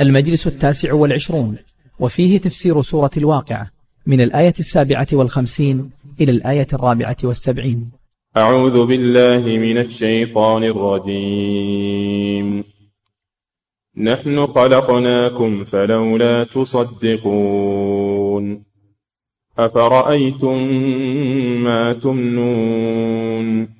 المجلس التاسع والعشرون وفيه تفسير سورة الواقعة من الآية السابعة والخمسين إلى الآية الرابعة والسبعين. أعوذ بالله من الشيطان الرجيم. نحن خلقناكم فلولا تصدقون. أفرأيتم ما تمنون؟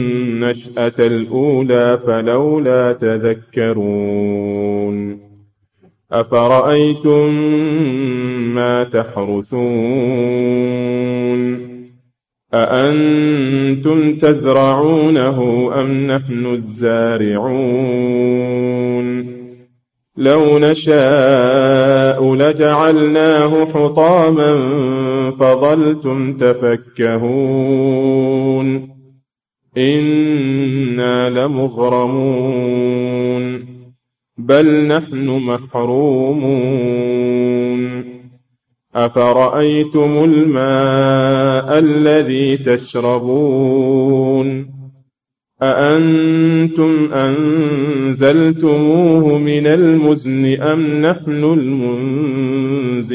النشأة الأولى فلولا تذكرون أفرأيتم ما تحرثون أأنتم تزرعونه أم نحن الزارعون لو نشاء لجعلناه حطاما فظلتم تفكهون لمغرمون بل نحن محرومون أفرأيتم الماء الذي تشربون أأنتم أنزلتموه من المزن أم نحن المنزلون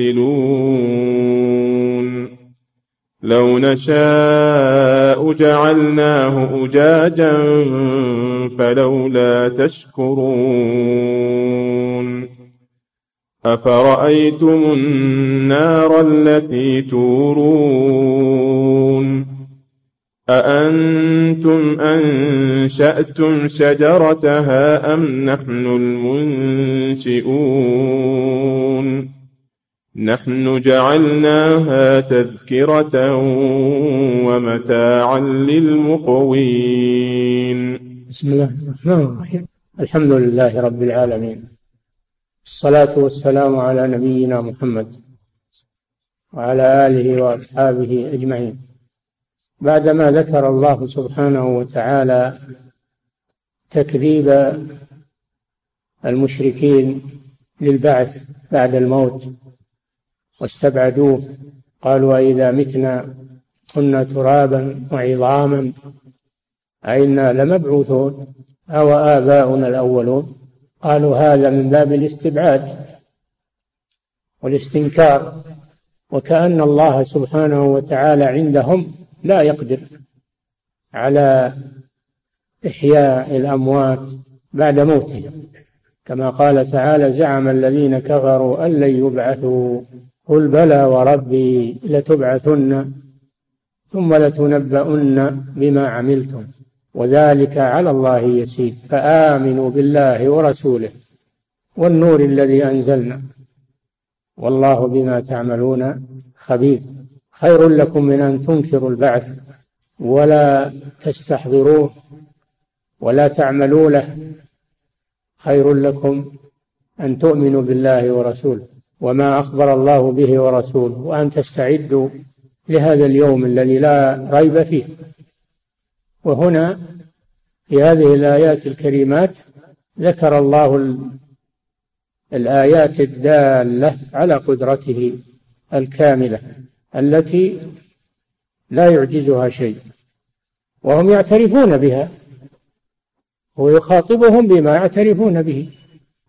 لو نشاء جعلناه أجاجا فلولا تشكرون أفرأيتم النار التي تورون أأنتم أنشأتم شجرتها أم نحن المنشئون نحن جعلناها تذكرة ومتاعا للمقوين. بسم الله الرحمن الرحيم. الحمد لله رب العالمين. الصلاة والسلام على نبينا محمد وعلى آله وأصحابه أجمعين. بعدما ذكر الله سبحانه وتعالى تكذيب المشركين للبعث بعد الموت واستبعدوه قالوا أئذا متنا كنا ترابا وعظاما. أئنا لمبعوثون. أو آباؤنا الأولون. قالوا هذا من باب الاستبعاد والاستنكار. وكأن الله سبحانه وتعالى عندهم لا يقدر على إحياء الأموات بعد موتهم. كما قال تعالى زعم الذين كفروا أن لن يبعثوا. قل بلى وربي لتبعثن. ثم لتنبؤن بما عملتم. وذلك على الله يسير. فآمنوا بالله ورسوله والنور الذي أنزلنا. والله بما تعملون خبير. خير لكم من أن تنكروا البعث ولا تستحضروه ولا تعملوا له. خير لكم أن تؤمنوا بالله ورسوله وما أخبر الله به ورسوله وأن تستعدوا لهذا اليوم الذي لا ريب فيه. وهنا في هذه الآيات الكريمات ذكر الله الآيات الدالة على قدرته الكاملة التي لا يعجزها شيء. وهم يعترفون بها هو يخاطبهم بما يعترفون به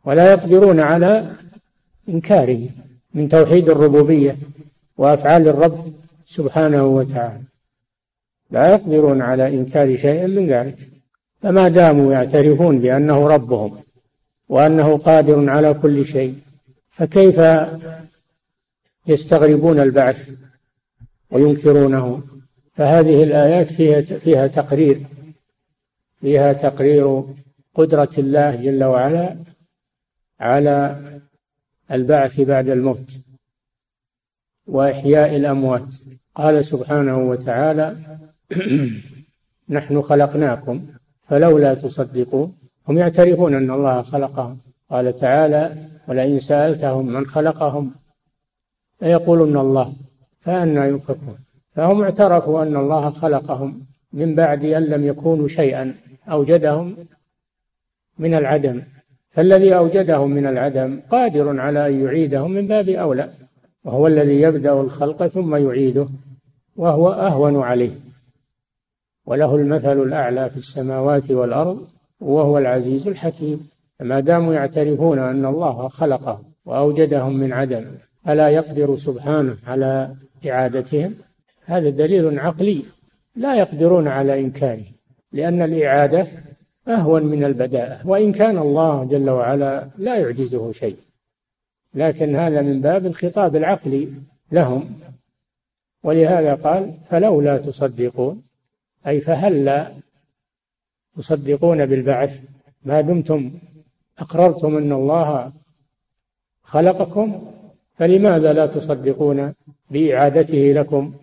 ولا يقدرون على إنكاره من توحيد الربوبية وأفعال الرب سبحانه وتعالى. لا يقدرون على إنكار شيء من ذلك. فما داموا يعترفون بأنه ربهم وأنه قادر على كل شيء فكيف يستغربون البعث وينكرونه؟ فهذه الآيات فيها فيها تقرير فيها تقرير قدرة الله جل وعلا على البعث بعد الموت. وإحياء الأموات. قال سبحانه وتعالى نحن خلقناكم فلولا تصدقون هم يعترفون أن الله خلقهم. قال تعالى ولئن سألتهم من خلقهم فيقولون الله فأنا يؤفكون فهم اعترفوا أن الله خلقهم من بعد أن لم يكونوا شيئا أوجدهم من العدم. فالذي أوجدهم من العدم قادر على أن يعيدهم من باب أولى. وهو الذي يبدأ الخلق ثم يعيده وهو أهون عليه. وله المثل الأعلى في السماوات والأرض وهو العزيز الحكيم. فما داموا يعترفون أن الله خلقهم وأوجدهم من عدم ألا يقدر سبحانه على إعادتهم؟ هذا دليل عقلي. لا يقدرون على إنكاره لأن الإعادة أهون من البداءة. وإن كان الله جل وعلا لا يعجزه شيء. لكن هذا من باب الخطاب العقلي لهم. ولهذا قال فلولا تصدقون أي فهلا تصدقون بالبعث ما دمتم أقررتم أن الله خلقكم فلماذا لا تصدقون بإعادته لكم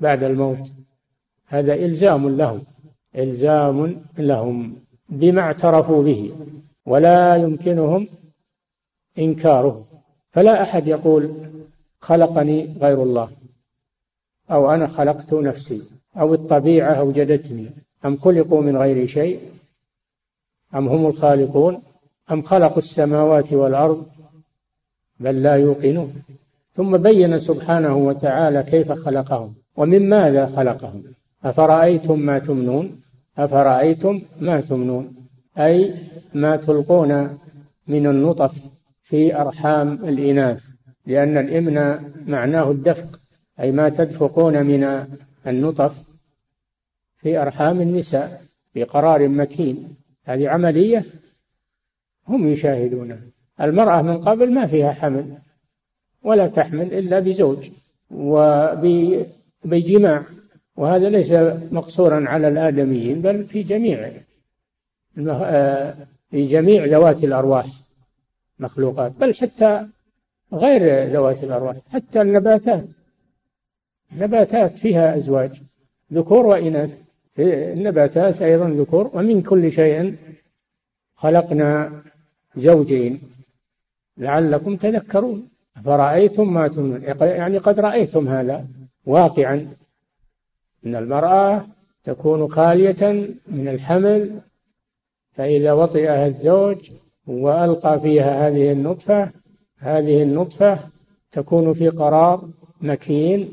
بعد الموت؟ هذا إلزام لهم إلزام لهم بما اعترفوا به ولا يمكنهم إنكاره. فلا أحد يقول خلقني غير الله أو أنا خلقت نفسي أو الطبيعة أوجدتني أم خلقوا من غير شيء أم هم الخالقون أم خلقوا السماوات والأرض بل لا يوقنون. ثم بين سبحانه وتعالى كيف خلقهم ومن ماذا خلقهم؟ أفرأيتم ما تمنون؟ أفرأيتم ما تمنون؟ أي ما تلقون من النطف؟ في أرحام الإناث لأن الإمن معناه الدفق أي ما تدفقون من النطف في أرحام النساء في قرار مكين. هذه عملية هم يشاهدونها. المرأة من قبل ما فيها حمل ولا تحمل إلا بزوج وبجماع وهذا ليس مقصورا على الآدميين بل في جميع في جميع ذوات الأرواح. مخلوقات بل حتى غير ذوات الأرواح حتى النباتات. النباتات فيها أزواج ذكور وإناث. في النباتات أيضا ذكور ومن كل شيء خلقنا زوجين. لعلكم تذكرون فرأيتم ما تمنون؟ يعني قد رأيتم هذا واقعا. أن المرأة تكون خالية من الحمل فإذا وطئها الزوج وألقى فيها هذه النطفة هذه النطفة تكون في قرار مكين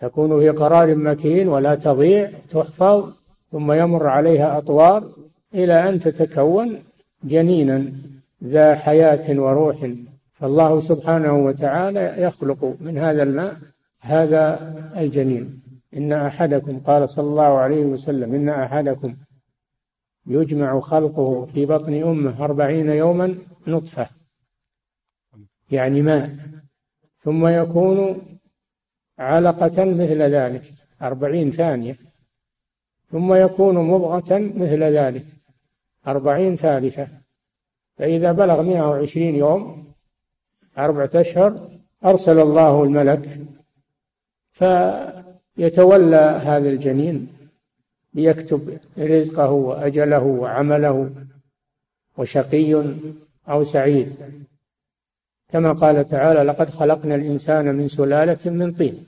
تكون في قرار مكين ولا تضيع تحفظ ثم يمر عليها أطوار إلى أن تتكون جنينا ذا حياة وروح. فالله سبحانه وتعالى يخلق من هذا الماء هذا الجنين. إن أحدكم قال صلى الله عليه وسلم إن أحدكم يجمع خلقه في بطن أمه أربعين يوما نطفة يعني ماء. ثم يكون علقة مثل ذلك أربعين ثانية. ثم يكون مضغة مثل ذلك أربعين ثالثة. فإذا بلغ مئة وعشرين يوم أربعة أشهر أرسل الله الملك فيتولى هذا الجنين. ليكتب رزقه وأجله وعمله وشقي أو سعيد. كما قال تعالى لقد خلقنا الإنسان من سلالة من طين.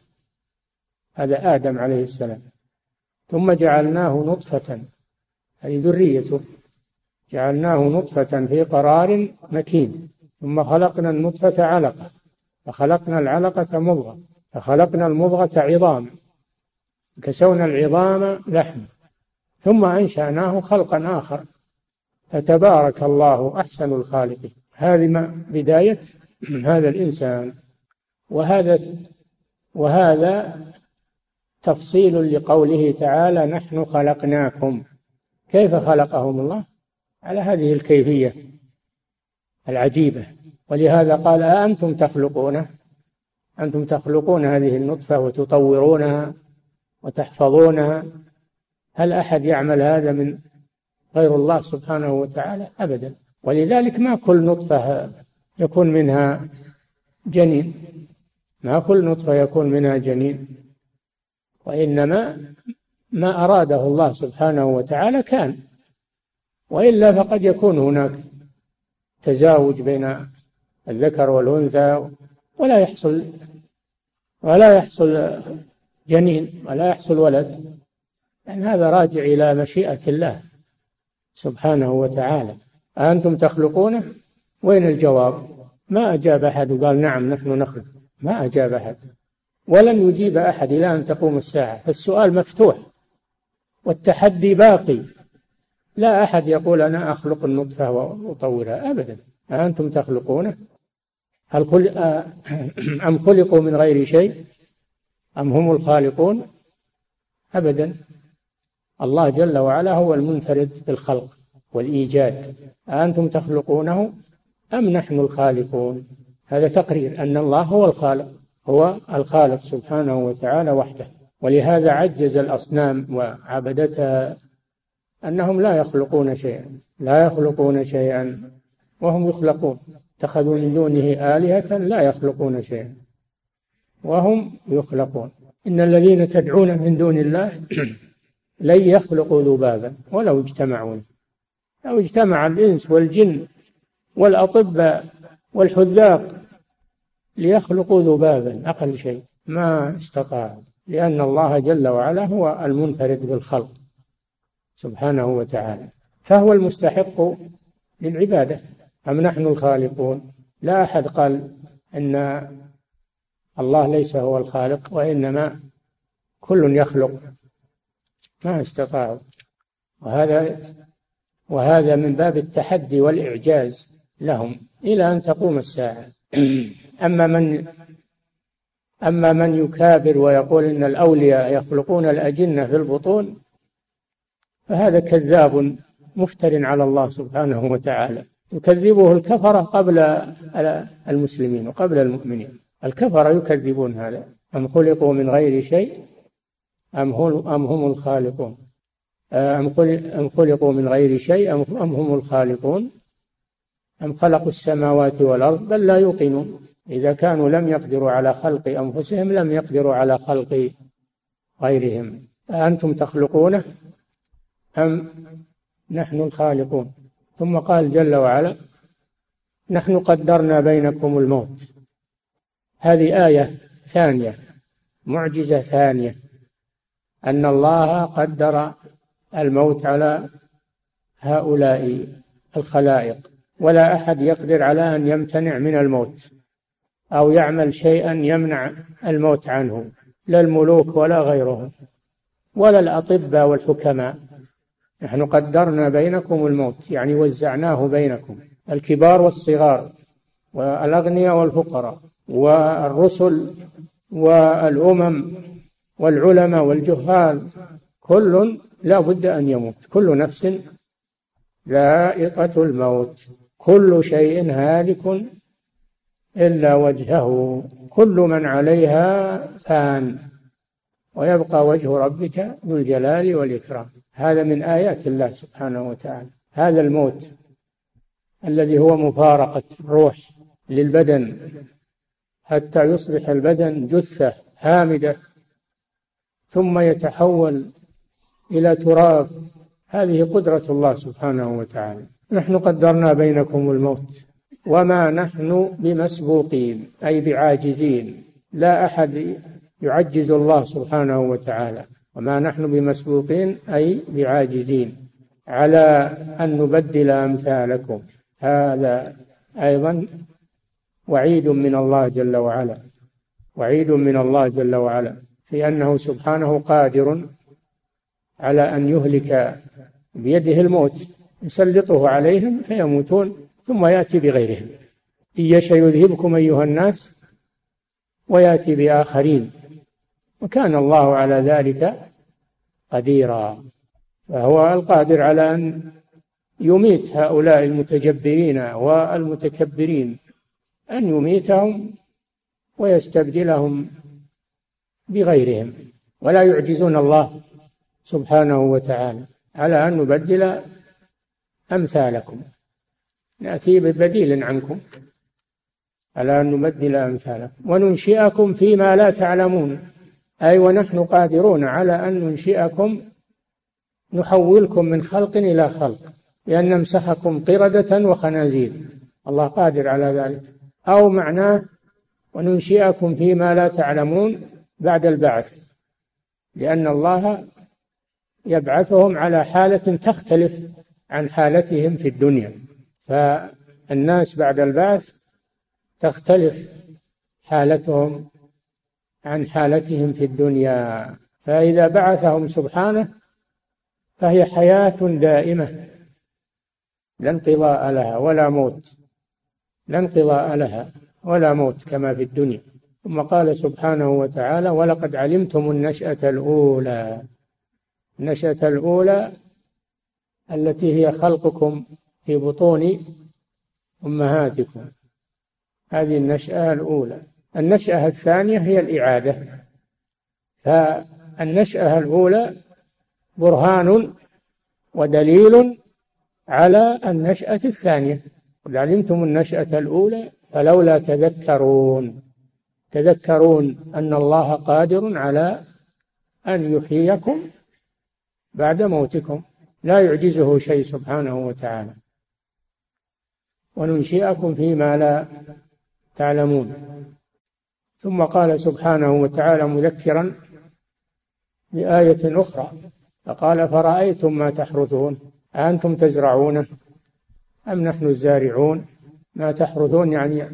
هذا آدم عليه السلام. ثم جعلناه نطفة أي ذريته. جعلناه نطفة في قرار مكين. ثم خلقنا النطفة علقة فخلقنا العلقة مضغة فخلقنا المضغة عظام. كسونا العظام لحم ثم أنشأناه خلقا آخر. فتبارك الله أحسن الخالقين. هذه بداية هذا الإنسان. وهذا وهذا تفصيل لقوله تعالى نحن خلقناكم. كيف خلقهم الله؟ على هذه الكيفية العجيبة. ولهذا قال أأنتم تخلقونه أنتم تخلقون هذه النطفة وتطورونها. وتحفظونها. هل أحد يعمل هذا من غير الله سبحانه وتعالى؟ أبدا. ولذلك ما كل نطفة يكون منها جنين. ما كل نطفة يكون منها جنين. وإنما ما أراده الله سبحانه وتعالى كان. وإلا فقد يكون هناك تزاوج بين الذكر والأنثى ولا يحصل ولا يحصل جنين ولا يحصل ولد يعني هذا راجع إلى مشيئة الله سبحانه وتعالى. أنتم تخلقونه؟ وين الجواب؟ ما أجاب أحد وقال نعم نحن نخلق. ما أجاب أحد. ولن يجيب أحد إلى أن تقوم الساعة. فالسؤال مفتوح والتحدي باقي. لا أحد يقول أنا أخلق النطفة وأطورها. أبدا. أنتم تخلقونه؟ هل خلق أم خلقوا من غير شيء؟ أم هم الخالقون؟ أبدا. الله جل وعلا هو المنفرد بالخلق والإيجاد. أنتم تخلقونه أم نحن الخالقون؟ هذا تقرير أن الله هو الخالق هو الخالق سبحانه وتعالى وحده. ولهذا عجز الأصنام وعبدتها أنهم لا يخلقون شيئا لا يخلقون شيئا وهم يخلقون. اتخذوا من دونه آلهة لا يخلقون شيئا. وهم يخلقون. إن الذين تدعون من دون الله لن يخلقوا ذبابا ولو اجتمعون لو اجتمع الإنس والجن والأطباء والحذاق ليخلقوا ذبابا أقل شيء. ما استطاعوا لأن الله جل وعلا هو المنفرد بالخلق سبحانه وتعالى. فهو المستحق للعبادة. أم نحن الخالقون؟ لا أحد قال أن الله ليس هو الخالق وإنما كل يخلق ما استطاعوا. وهذا وهذا من باب التحدي والإعجاز لهم إلى أن تقوم الساعة. أما من أما من يكابر ويقول إن الأولياء يخلقون الأجنة في البطون فهذا كذاب مفتر على الله سبحانه وتعالى. يكذبه الكفرة قبل المسلمين وقبل المؤمنين. الكفرة يكذبون هذا. أم خلقوا من غير شيء؟ أم هم, أم هم الخالقون؟ أم خلقوا من غير شيء؟ أم هم الخالقون؟ أم خلقوا السماوات والأرض؟ بل لا يوقنون. إذا كانوا لم يقدروا على خلق أنفسهم لم يقدروا على خلق غيرهم. أنتم تخلقونه أم نحن الخالقون؟ ثم قال جل وعلا نحن قدرنا بينكم الموت. هذه آية ثانية معجزة ثانية أن الله قدر الموت على هؤلاء الخلائق. ولا أحد يقدر على أن يمتنع من الموت أو يعمل شيئا يمنع الموت عنه لا الملوك ولا غيرهم ولا الأطباء والحكماء. نحن قدرنا بينكم الموت يعني وزعناه بينكم الكبار والصغار والأغنياء والفقراء. والرسل والأمم والعلماء والجهال كل لا بد أن يموت. كل نفس ذائقة الموت. كل شيء هالك إلا وجهه. كل من عليها فان. ويبقى وجه ربك ذو الجلال والإكرام. هذا من آيات الله سبحانه وتعالى. هذا الموت الذي هو مفارقة الروح للبدن حتى يصبح البدن جثة هامدة ثم يتحول إلى تراب. هذه قدرة الله سبحانه وتعالى. نحن قدرنا بينكم الموت وما نحن بمسبوقين أي بعاجزين. لا أحد يعجز الله سبحانه وتعالى. وما نحن بمسبوقين أي بعاجزين. على أن نبدل أمثالكم. هذا أيضا وعيد من الله جل وعلا. وعيد من الله جل وعلا. في أنه سبحانه قادر على أن يهلك بيده الموت. يسلطه عليهم فيموتون ثم يأتي بغيرهم. إن يشأ يذهبكم أيها الناس؟ ويأتي بآخرين. وكان الله على ذلك قديرا. فهو القادر على أن يميت هؤلاء المتجبرين والمتكبرين. أن يميتهم ويستبدلهم بغيرهم. ولا يعجزون الله سبحانه وتعالى على أن نبدل أمثالكم. نأتي ببديل عنكم على أن نبدل أمثالكم. وننشئكم فيما لا تعلمون. أي ونحن قادرون على أن ننشئكم. نحولكم من خلق إلى خلق. لأن نمسخكم قردة وخنازير. الله قادر على ذلك. أو معناه وننشئكم فيما لا تعلمون بعد البعث لأن الله يبعثهم على حالة تختلف عن حالتهم في الدنيا. فالناس بعد البعث تختلف حالتهم عن حالتهم في الدنيا. فإذا بعثهم سبحانه فهي حياة دائمة لا انقضاء لها ولا موت. لا انقضاء لها ولا موت كما في الدنيا. ثم قال سبحانه وتعالى ولقد علمتم النشأة الأولى. النشأة الأولى التي هي خلقكم في بطون أمهاتكم. هذه النشأة الأولى. النشأة الثانية هي الإعادة. فالنشأة الأولى برهان ودليل على النشأة الثانية. قد علمتم النشأة الأولى فلولا تذكرون. تذكرون أن الله قادر على أن يحييكم بعد موتكم. لا يعجزه شيء سبحانه وتعالى. وننشئكم فيما لا تعلمون. ثم قال سبحانه وتعالى مذكرا بآية أخرى فقال فرأيتم ما تحرثون؟ أنتم تزرعونه أم نحن الزارعون؟ ما تحرثون يعني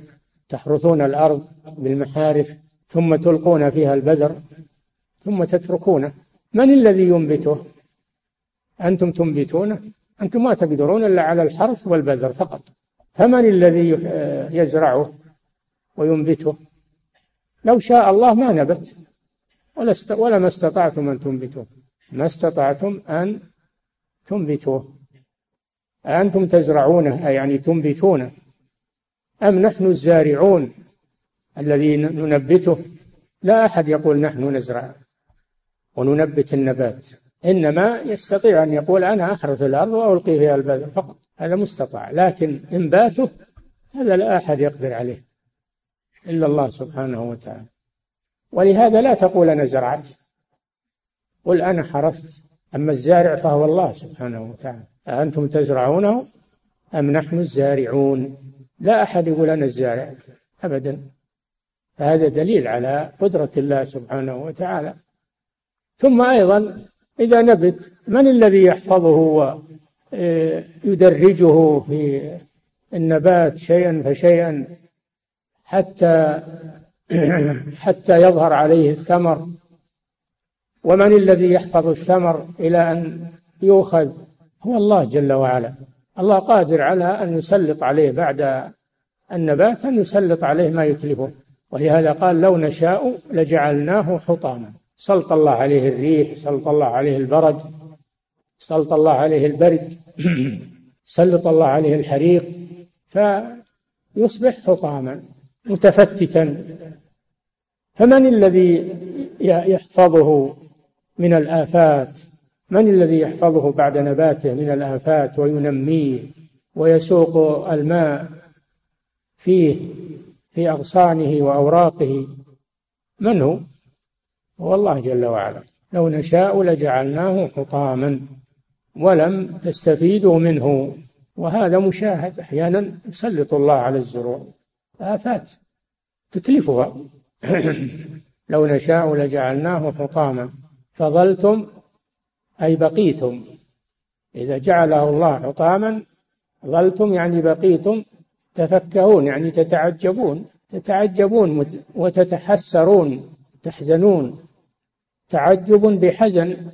تحرثون الأرض بالمحارث ثم تلقون فيها البذر ثم تتركونه من الذي ينبته؟ أنتم تنبتونه؟ أنتم ما تقدرون إلا على الحرث والبذر فقط. فمن الذي يزرعه وينبته؟ لو شاء الله ما نبت. ولا ولا ما استطعتم أن تنبتوه. ما استطعتم أن تنبتوه. أنتم تزرعونه يعني تنبتونه أم نحن الزارعون الذي ننبته؟ لا أحد يقول نحن نزرع وننبت النبات إنما يستطيع أن يقول أنا أحرث الأرض وألقي فيها البذر فقط هذا مستطاع لكن إنباته هذا لا أحد يقدر عليه إلا الله سبحانه وتعالى. ولهذا لا تقول أنا زرعت قل أنا حرثت أما الزارع فهو الله سبحانه وتعالى. أأنتم تزرعونه أم نحن الزارعون؟ لا أحد يقول أنا الزارع أبدا. فهذا دليل على قدرة الله سبحانه وتعالى. ثم أيضا إذا نبت من الذي يحفظه ويدرجه في النبات شيئا فشيئا حتى حتى يظهر عليه الثمر؟ ومن الذي يحفظ الثمر إلى أن يؤخذ هو الله جل وعلا. الله قادر على أن يسلط عليه بعد النبات أن يسلط عليه ما يتلفه. ولهذا قال لو نشاء لجعلناه حطاما. سلط الله عليه الريح سلط الله عليه البرد سلط الله عليه البرد سلط الله عليه الحريق فيصبح حطاما متفتتا. فمن الذي يحفظه من الآفات؟ من الذي يحفظه بعد نباته من الآفات وينميه ويسوق الماء فيه في أغصانه وأوراقه؟ من هو؟ هو الله جل وعلا لو نشاء لجعلناه حطاما ولم تستفيدوا منه. وهذا مشاهد أحيانا يسلط الله على الزروع. آفات تتلفها. لو نشاء لجعلناه حطاما. فظلتم أي بقيتم. إذا جعله الله حطاما ظلتم يعني بقيتم تفكهون يعني تتعجبون تتعجبون وتتحسرون تحزنون. تعجب بحزن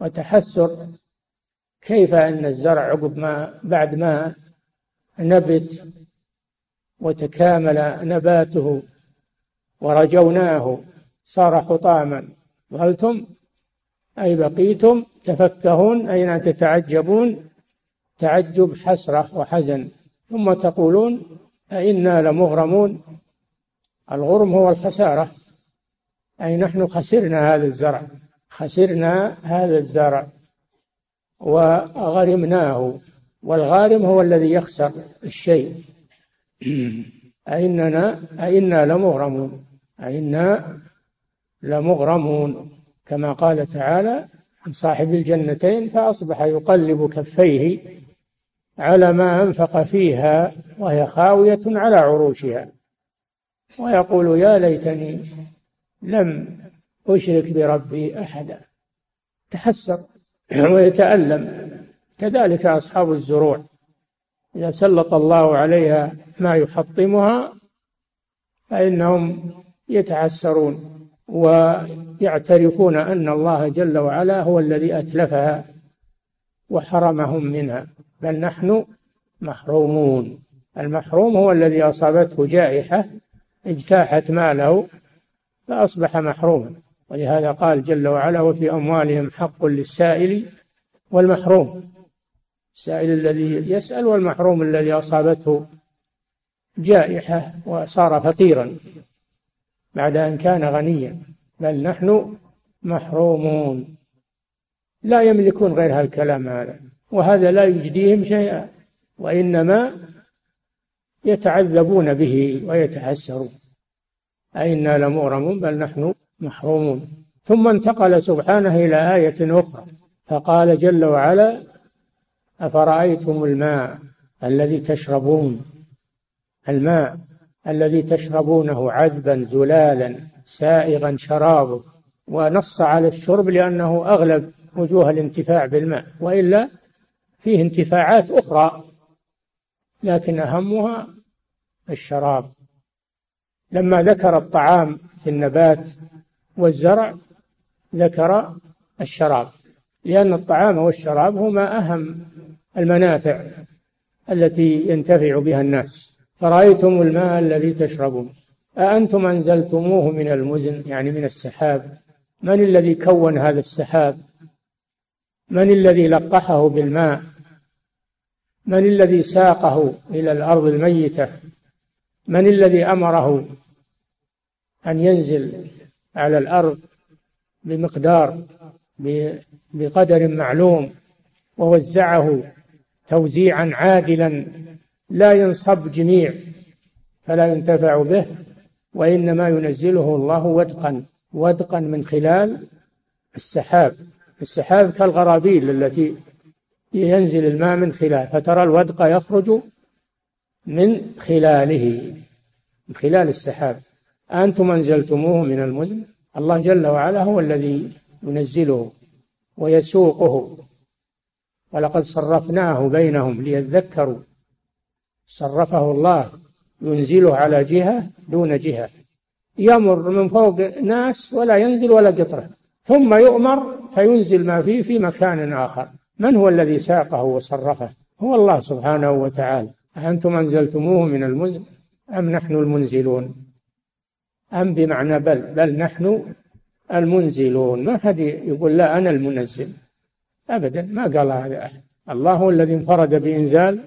وتحسر. كيف أن الزرع عقب ما بعد ما نبت وتكامل نباته ورجوناه صار حطاما. ظلتم أي بقيتم تفكهون أين تتعجبون؟ تعجب حسرة وحزن. ثم تقولون أئنا لمغرمون. الغرم هو الخسارة. أي نحن خسرنا هذا الزرع. خسرنا هذا الزرع. وغرمناه. والغارم هو الذي يخسر الشيء. أئننا أئنا لمغرمون. أئنا لمغرمون. كما قال تعالى عن صاحب الجنتين فأصبح يقلب كفيه على ما أنفق فيها وهي خاوية على عروشها. ويقول يا ليتني لم أشرك بربي أحدا. تحسر ويتألم. كذلك أصحاب الزروع إذا سلط الله عليها ما يحطمها فإنهم يتعسرون. ويعترفون أن الله جل وعلا هو الذي أتلفها وحرمهم منها بل نحن محرومون. المحروم هو الذي أصابته جائحة اجتاحت ماله فأصبح محروما. ولهذا قال جل وعلا وفي أموالهم حق للسائل والمحروم. السائل الذي يسأل والمحروم الذي أصابته جائحة وصار فقيرا بعد أن كان غنيا. بل نحن محرومون. لا يملكون غير هالكلام هذا وهذا لا يجديهم شيئا وإنما يتعذبون به ويتحسرون. أئنا لمغرمون بل نحن محرومون. ثم انتقل سبحانه إلى آية أخرى فقال جل وعلا أفرأيتم الماء الذي تشربون؟ الماء الذي تشربونه عذبا زلالا. سائغا شرابه ونص على الشرب لأنه أغلب وجوه الانتفاع بالماء وإلا فيه انتفاعات أخرى لكن أهمها الشراب. لما ذكر الطعام في النبات والزرع ذكر الشراب لأن الطعام والشراب هما أهم المنافع التي ينتفع بها الناس. فرأيتم الماء الذي تشربون. أأنتم أنزلتموه من المزن يعني من السحاب؟ من الذي كون هذا السحاب؟ من الذي لقحه بالماء؟ من الذي ساقه إلى الأرض الميتة؟ من الذي أمره أن ينزل على الأرض بمقدار بقدر معلوم ووزعه توزيعا عادلا لا ينصب جميع فلا ينتفع به؟ وإنما ينزله الله ودقا ودقا من خلال السحاب. السحاب كالغرابيل التي ينزل الماء من خلاله فترى الودق يخرج من خلاله من خلال السحاب. أنتم أنزلتموه من المزن؟ الله جل وعلا هو الذي ينزله ويسوقه. ولقد صرفناه بينهم ليذكروا. صرفه الله. ينزله على جهة دون جهة. يمر من فوق ناس ولا ينزل ولا قطرة. ثم يؤمر فينزل ما فيه في مكان آخر. من هو الذي ساقه وصرفه؟ هو الله سبحانه وتعالى. أنتم أنزلتموه من المزن أم نحن المنزلون؟ أم بمعنى بل بل نحن المنزلون. ما حد يقول لا أنا المنزل. أبدا ما قال هذا أحد. الله هو الذي انفرد بإنزال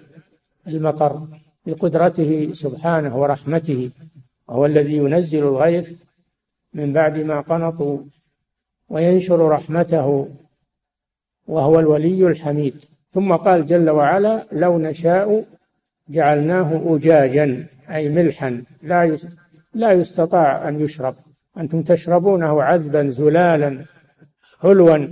المطر. بقدرته سبحانه ورحمته وهو الذي ينزل الغيث من بعد ما قنطوا وينشر رحمته وهو الولي الحميد. ثم قال جل وعلا لو نشاء جعلناه أجاجا أي ملحا لا لا يستطاع أن يشرب. أنتم تشربونه عذبا زلالا حلوا.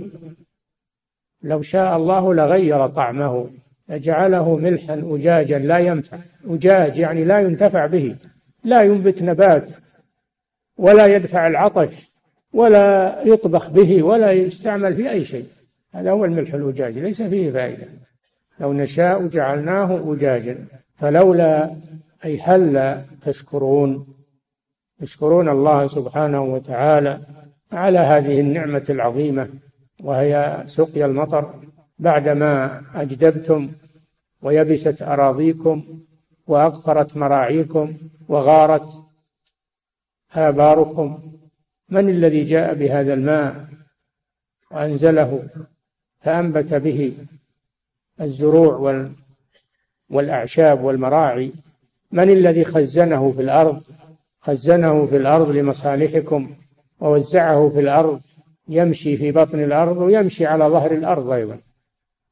لو شاء الله لغير طعمه. لجعله ملحا أجاجا لا ينفع. أجاج يعني لا ينتفع به. لا ينبت نبات ولا يدفع العطش ولا يطبخ به ولا يستعمل في أي شيء. هذا هو الملح الأجاج ليس فيه فائدة. لو نشاء جعلناه أجاجا. فلولا أي هل تشكرون؟ تشكرون الله سبحانه وتعالى على هذه النعمة العظيمة وهي سقيا المطر. بعدما أجدبتم ويبست أراضيكم وأقفرت مراعيكم وغارت آباركم من الذي جاء بهذا الماء وأنزله فأنبت به الزروع والأعشاب والمراعي؟ من الذي خزنه في الأرض؟ خزنه في الأرض لمصالحكم ووزعه في الأرض يمشي في بطن الأرض ويمشي على ظهر الأرض أيضا.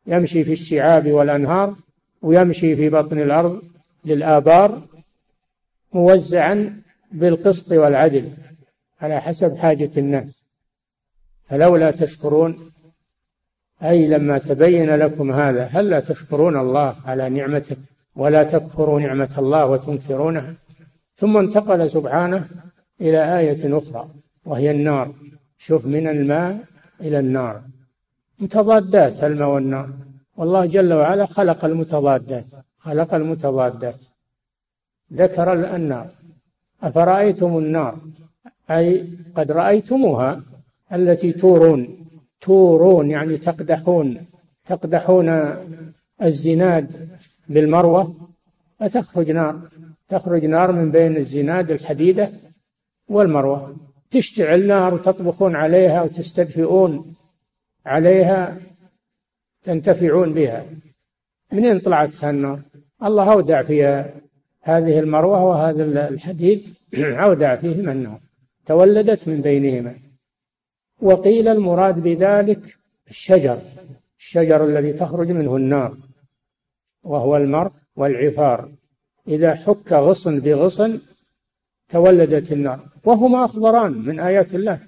يمشي في الشعاب والأنهار ويمشي في بطن الأرض للآبار موزعا بالقسط والعدل على حسب حاجة الناس. فلولا تشكرون أي لما تبين لكم هذا هل لا تشكرون الله على نعمته ولا تكفروا نعمة الله وتنكرونها؟ ثم انتقل سبحانه إلى آية أخرى وهي النار. شوف من الماء إلى النار. متضادات الماء والنار. والله جل وعلا خلق المتضادات خلق المتضادات. ذكر النار أفرأيتم النار؟ أي قد رأيتموها التي تورون. تورون يعني تقدحون. تقدحون الزناد بالمروة. فتخرج نار؟ تخرج نار من بين الزناد الحديدة والمروة. تشتعل نار وتطبخون عليها وتستدفئون. عليها تنتفعون بها. منين طلعت النار الله أودع فيها هذه المروة وهذا الحديد. أودع فيهما النار تولدت من بينهما. وقيل المراد بذلك الشجر. الشجر الذي تخرج منه النار. وهو المرء والعفار إذا حك غصن بغصن تولدت النار. وهما أخضران من آيات الله.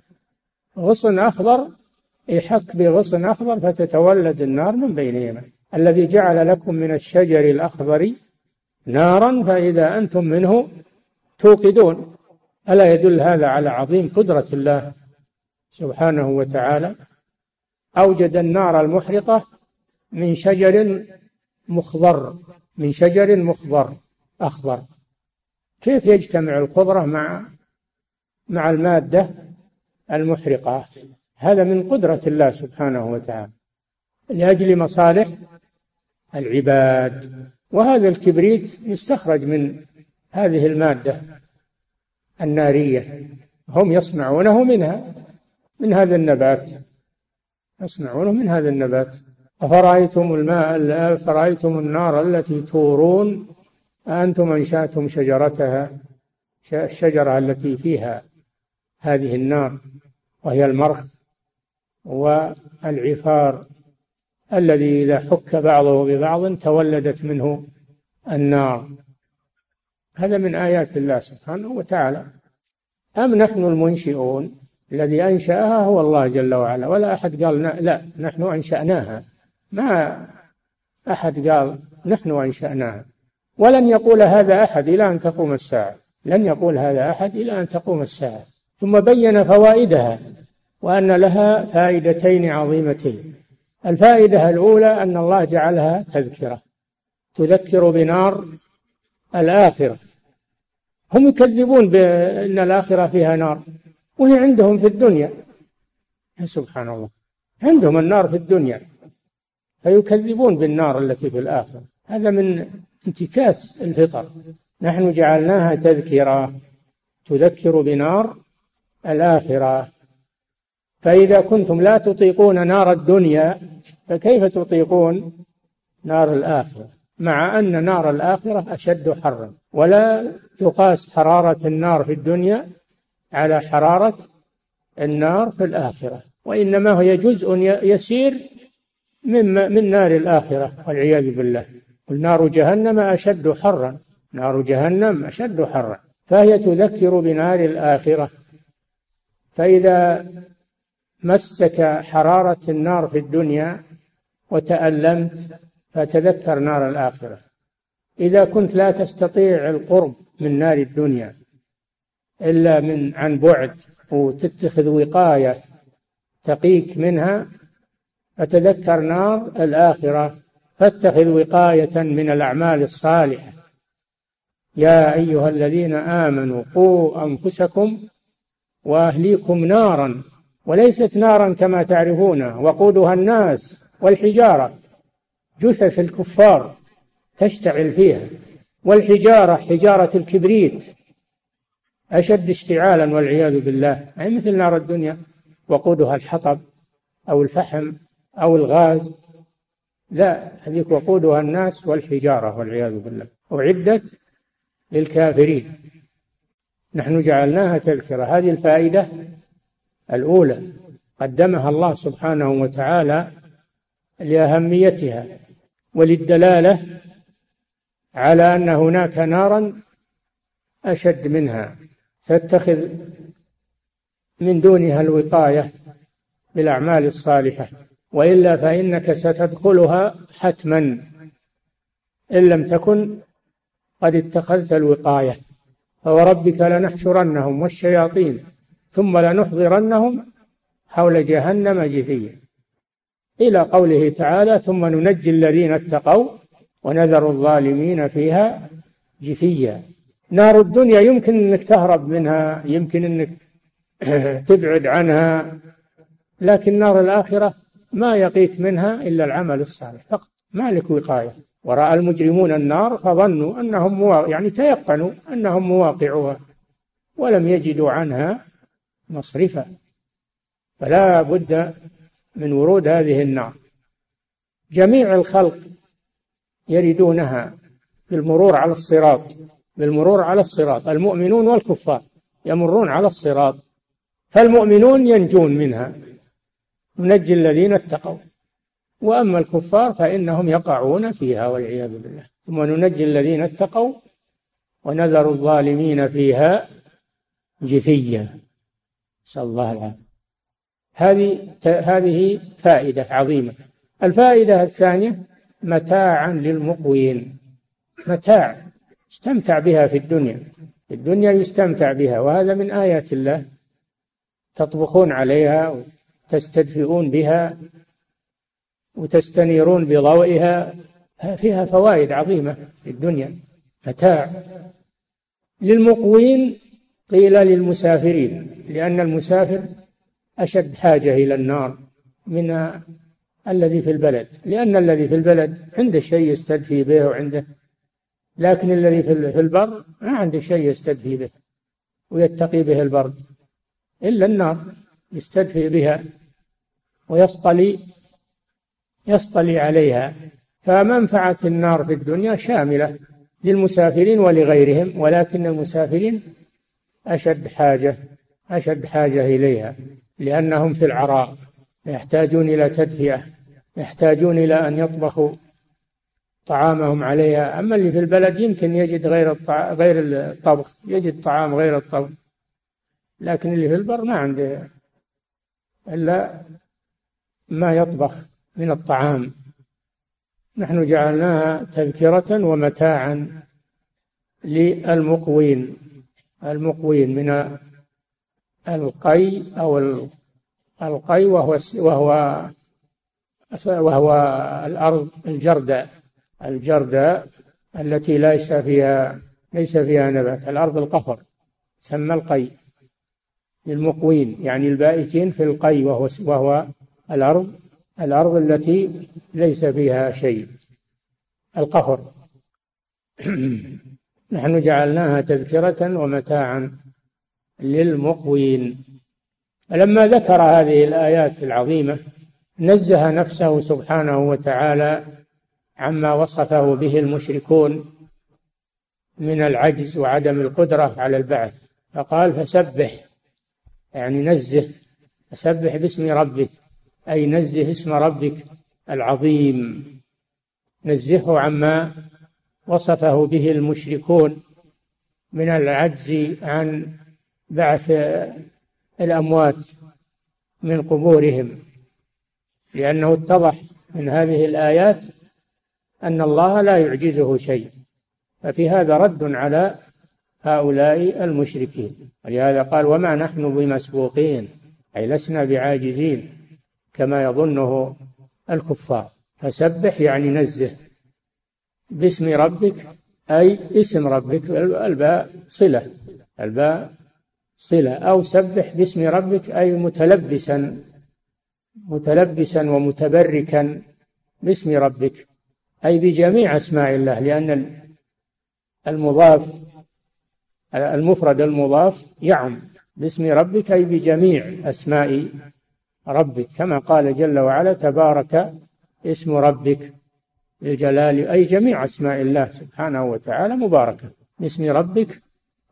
غصن أخضر يحك بغصن أخضر فتتولد النار من بينهما. الذي جعل لكم من الشجر الأخضر نارا فإذا أنتم منه توقدون. ألا يدل هذا على عظيم قدرة الله سبحانه وتعالى؟ أوجد النار المحرقة من شجر مخضر من شجر مخضر أخضر. كيف يجتمع الخضرة مع مع المادة المحرقة؟ هذا من قدرة الله سبحانه وتعالى. لأجل مصالح العباد. وهذا الكبريت يستخرج من هذه المادة النارية. هم يصنعونه منها من هذا النبات. يصنعونه من هذا النبات. أفرأيتم الماء أفرأيتم النار التي تورون؟ أنتم أنشأتم شجرتها الشجرة التي فيها هذه النار وهي المرخ. والعفار الذي إذا حك بعضه ببعض تولدت منه النار. هذا من آيات الله سبحانه وتعالى. أم نحن المنشئون؟ الذي أنشأها هو الله جل وعلا. ولا أحد قال لا نحن أنشأناها. ما أحد قال نحن أنشأناها. ولن يقول هذا أحد إلى أن تقوم الساعة. لن يقول هذا أحد إلى أن تقوم الساعة. ثم بين فوائدها. وأن لها فائدتين عظيمتين. الفائدة الأولى أن الله جعلها تذكرة تذكر بنار الآخرة. هم يكذبون بأن الآخرة فيها نار وهي عندهم في الدنيا. سبحان الله عندهم النار في الدنيا. فيكذبون بالنار التي في الآخرة. هذا من انتكاس الفطر. نحن جعلناها تذكرة تذكر بنار الآخرة. فإذا كنتم لا تطيقون نار الدنيا فكيف تطيقون نار الآخرة؟ مع أن نار الآخرة أشد حرا. ولا تقاس حرارة النار في الدنيا على حرارة النار في الآخرة. وإنما هي جزء يسير من من نار الآخرة والعياذ بالله. نار جهنم أشد حرا. نار جهنم أشد حرا. فهي تذكر بنار الآخرة. فإذا مسك حرارة النار في الدنيا وتألمت فتذكر نار الآخرة. إذا كنت لا تستطيع القرب من نار الدنيا إلا من عن بعد وتتخذ وقاية تقيك منها فتذكر نار الآخرة فاتخذ وقاية من الأعمال الصالحة. يا أيها الذين آمنوا قوا أنفسكم وأهليكم نارا وليست نارا كما تعرفون وقودها الناس والحجارة. جثث الكفار تشتعل فيها والحجارة حجارة الكبريت. أشد اشتعالا والعياذ بالله. أي مثل نار الدنيا؟ وقودها الحطب أو الفحم أو الغاز. لا هذيك وقودها الناس والحجارة والعياذ بالله. أعدت للكافرين. نحن جعلناها تذكرة. هذه الفائدة الأولى قدمها الله سبحانه وتعالى لأهميتها وللدلالة على أن هناك نارا أشد منها تتخذ من دونها الوقاية بالأعمال الصالحة وإلا فإنك ستدخلها حتما إن لم تكن قد اتخذت الوقاية فوربك لنحشرنهم والشياطين. ثم لنحضرنهم حول جهنم جثيا. إلى قوله تعالى ثم ننجي الذين اتقوا ونذر الظالمين فيها جثيا. نار الدنيا يمكن أنك تهرب منها يمكن أنك تبعد عنها لكن نار الآخرة ما يقيت منها إلا العمل الصالح فقط ما لك وقاية. ورأى المجرمون النار فظنوا أنهم مواقع يعني تيقنوا أنهم مواقعها ولم يجدوا عنها مصرفا. فلا بد من ورود هذه النار. جميع الخلق يريدونها بالمرور على الصراط بالمرور على الصراط. المؤمنون والكفار يمرون على الصراط. فالمؤمنون ينجون منها. ننجي الذين اتقوا. وأما الكفار فإنهم يقعون فيها والعياذ بالله. ثم ننجي الذين اتقوا ونذر الظالمين فيها جثيا. نسأل الله العافية. هذه هذه فائدة عظيمة. الفائدة الثانية متاعا للمقوين. متاع استمتع بها في الدنيا. في الدنيا يستمتع بها. وهذا من آيات الله. تطبخون عليها وتستدفئون بها وتستنيرون بضوئها. فيها فوائد عظيمة في الدنيا. متاع للمقوين قيل للمسافرين. لأن المسافر أشد حاجة إلى النار من الذي في البلد لأن الذي في البلد عنده شيء يستدفي به وعنده لكن الذي في البر ما عنده شيء يستدفي به ويتقي به البرد. إلا النار يستدفي بها ويصطلي يصطلي عليها. فمنفعة النار في الدنيا شاملة للمسافرين ولغيرهم ولكن المسافرين أشد حاجة. أشد حاجة إليها لأنهم في العراء يحتاجون إلى تدفئة يحتاجون إلى أن يطبخوا طعامهم عليها. أما اللي في البلد يمكن يجد غير الطع... غير الطبخ يجد طعام غير الطبخ. لكن اللي في البر ما عنده إلا ما يطبخ من الطعام. نحن جعلناها تذكرة ومتاعا للمقوين المقوين من القي أو القي وهو وهو وهو الأرض الجرداء. الجرداء التي ليس فيها ليس فيها نبات. الأرض القفر سمى القي. للمقوين يعني البائتين في القي وهو وهو الأرض الأرض التي ليس فيها شيء. القفر. نحن جعلناها تذكرة ومتاعا. للمقوين. فلما ذكر هذه الآيات العظيمة نزه نفسه سبحانه وتعالى عما وصفه به المشركون من العجز وعدم القدرة على البعث. فقال فسبح. يعني نزه. فسبح باسم ربك. أي نزه اسم ربك العظيم. نزهه عما وصفه به المشركون من العجز عن بعث الأموات من قبورهم لأنه اتضح من هذه الآيات أن الله لا يعجزه شيء ففي هذا رد على هؤلاء المشركين. ولهذا قال وما نحن بمسبوقين أي لسنا بعاجزين كما يظنه الكفار. فسبح يعني نزه باسم ربك أي اسم ربك الباء صلة الباء صلة أو سبح باسم ربك أي متلبسا متلبسا ومتبركا باسم ربك. أي بجميع أسماء الله لأن المضاف المفرد المضاف يعم باسم ربك أي بجميع أسماء ربك. كما قال جل وعلا تبارك اسم ربك للجلال أي جميع أسماء الله سبحانه وتعالى مباركة. باسم ربك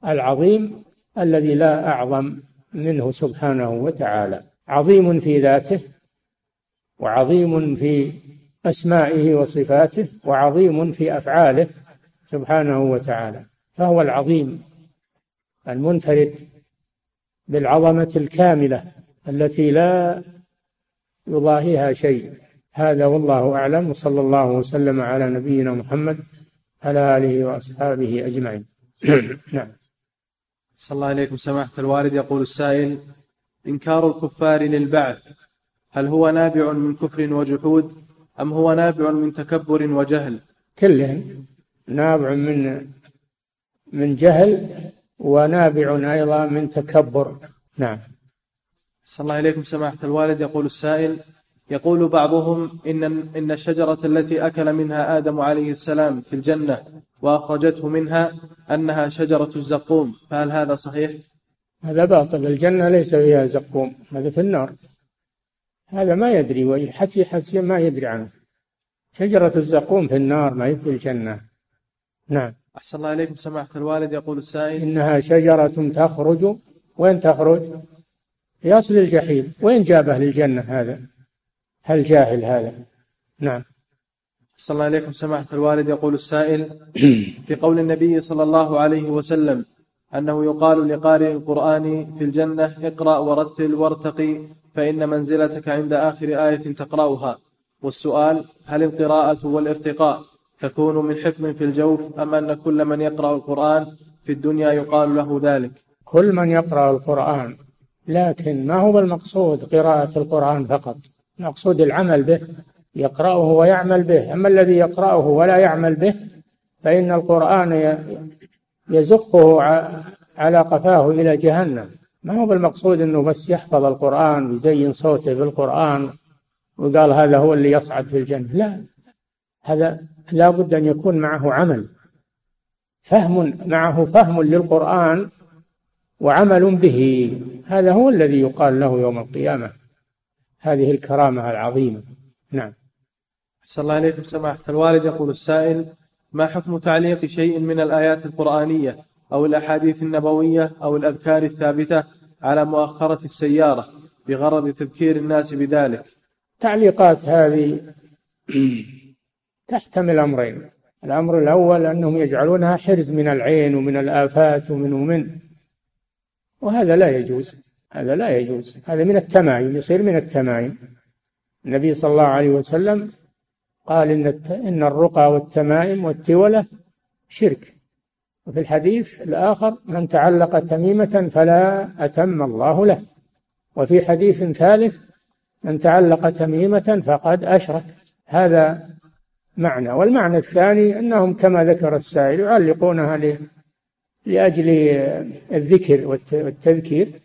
العظيم الذي لا أعظم منه سبحانه وتعالى. عظيم في ذاته وعظيم في أسمائه وصفاته وعظيم في أفعاله سبحانه وتعالى. فهو العظيم المنفرد بالعظمة الكاملة التي لا يضاهيها شيء. هذا والله أعلم وصلى الله وسلم على نبينا محمد على آله وأصحابه أجمعين. نعم. صلى الله عليكم. سماحة الوالد يقول السائل إنكار الكفار للبعث هل هو نابع من كفر وجحود أم هو نابع من تكبر وجهل؟ كلهم. نابع من من جهل ونابع أيضا من تكبر. نعم. صلى الله عليكم. سماحة الوالد يقول السائل يقول بعضهم إن إن الشجرة التي أكل منها آدم عليه السلام في الجنة وأخرجته منها أنها شجرة الزقوم فهل هذا صحيح؟ هذا باطل الجنة ليس فيها زقوم هذا في النار هذا ما يدري ويحسي حسي ما يدري عنه شجرة الزقوم في النار ما هي في الجنة نعم أحسن الله إليكم سماحة الوالد يقول السائل إنها شجرة تخرج وين تخرج؟ في أصل الجحيم وين جابه للجنة هذا؟ هل جاهل هذا؟ نعم. صلى الله عليكم سماحة الوالد. يقول السائل في قول النبي صلى الله عليه وسلم أنه يقال لقارئ القرآن في الجنة اقرأ ورتل وارتقي فإن منزلتك عند آخر آية تقرأها. والسؤال هل القراءة والارتقاء تكون من حفظ في الجوف أم أن كل من يقرأ القرآن في الدنيا يقال له ذلك؟ كل من يقرأ القرآن لكن ما هو المقصود قراءة القرآن فقط؟ المقصود العمل به يقرأه ويعمل به. أما الذي يقرأه ولا يعمل به فإن القرآن يزقه على قفاه إلى جهنم. ما هو بالمقصود أنه بس يحفظ القرآن ويزين صوته بالقرآن وقال هذا هو اللي يصعد في الجنة. لا هذا لا بد أن يكون معه عمل. فهم معه فهم للقرآن وعمل به. هذا هو الذي يقال له يوم القيامة. هذه الكرامة العظيمة. نعم. صلى الله عليكم سماحة الوالد يقول السائل ما حكم تعليق شيء من الآيات القرآنية أو الأحاديث النبوية أو الأذكار الثابتة على مؤخرة السيارة بغرض تذكير الناس بذلك؟ تعليقات هذه تحتمل أمرين الأمر الأول أنهم يجعلونها حرز من العين ومن الآفات ومن ومن. وهذا لا يجوز. هذا لا يجوز. هذا من التمايم يصير من التمايم النبي صلى الله عليه وسلم قال إن إن الرقى والتمائم والتولة شرك. وفي الحديث الآخر من تعلق تميمة فلا أتم الله له. وفي حديث ثالث من تعلق تميمة فقد أشرك. هذا معنى. والمعنى الثاني أنهم كما ذكر السائل يعلقونها لأجل الذكر والتذكير.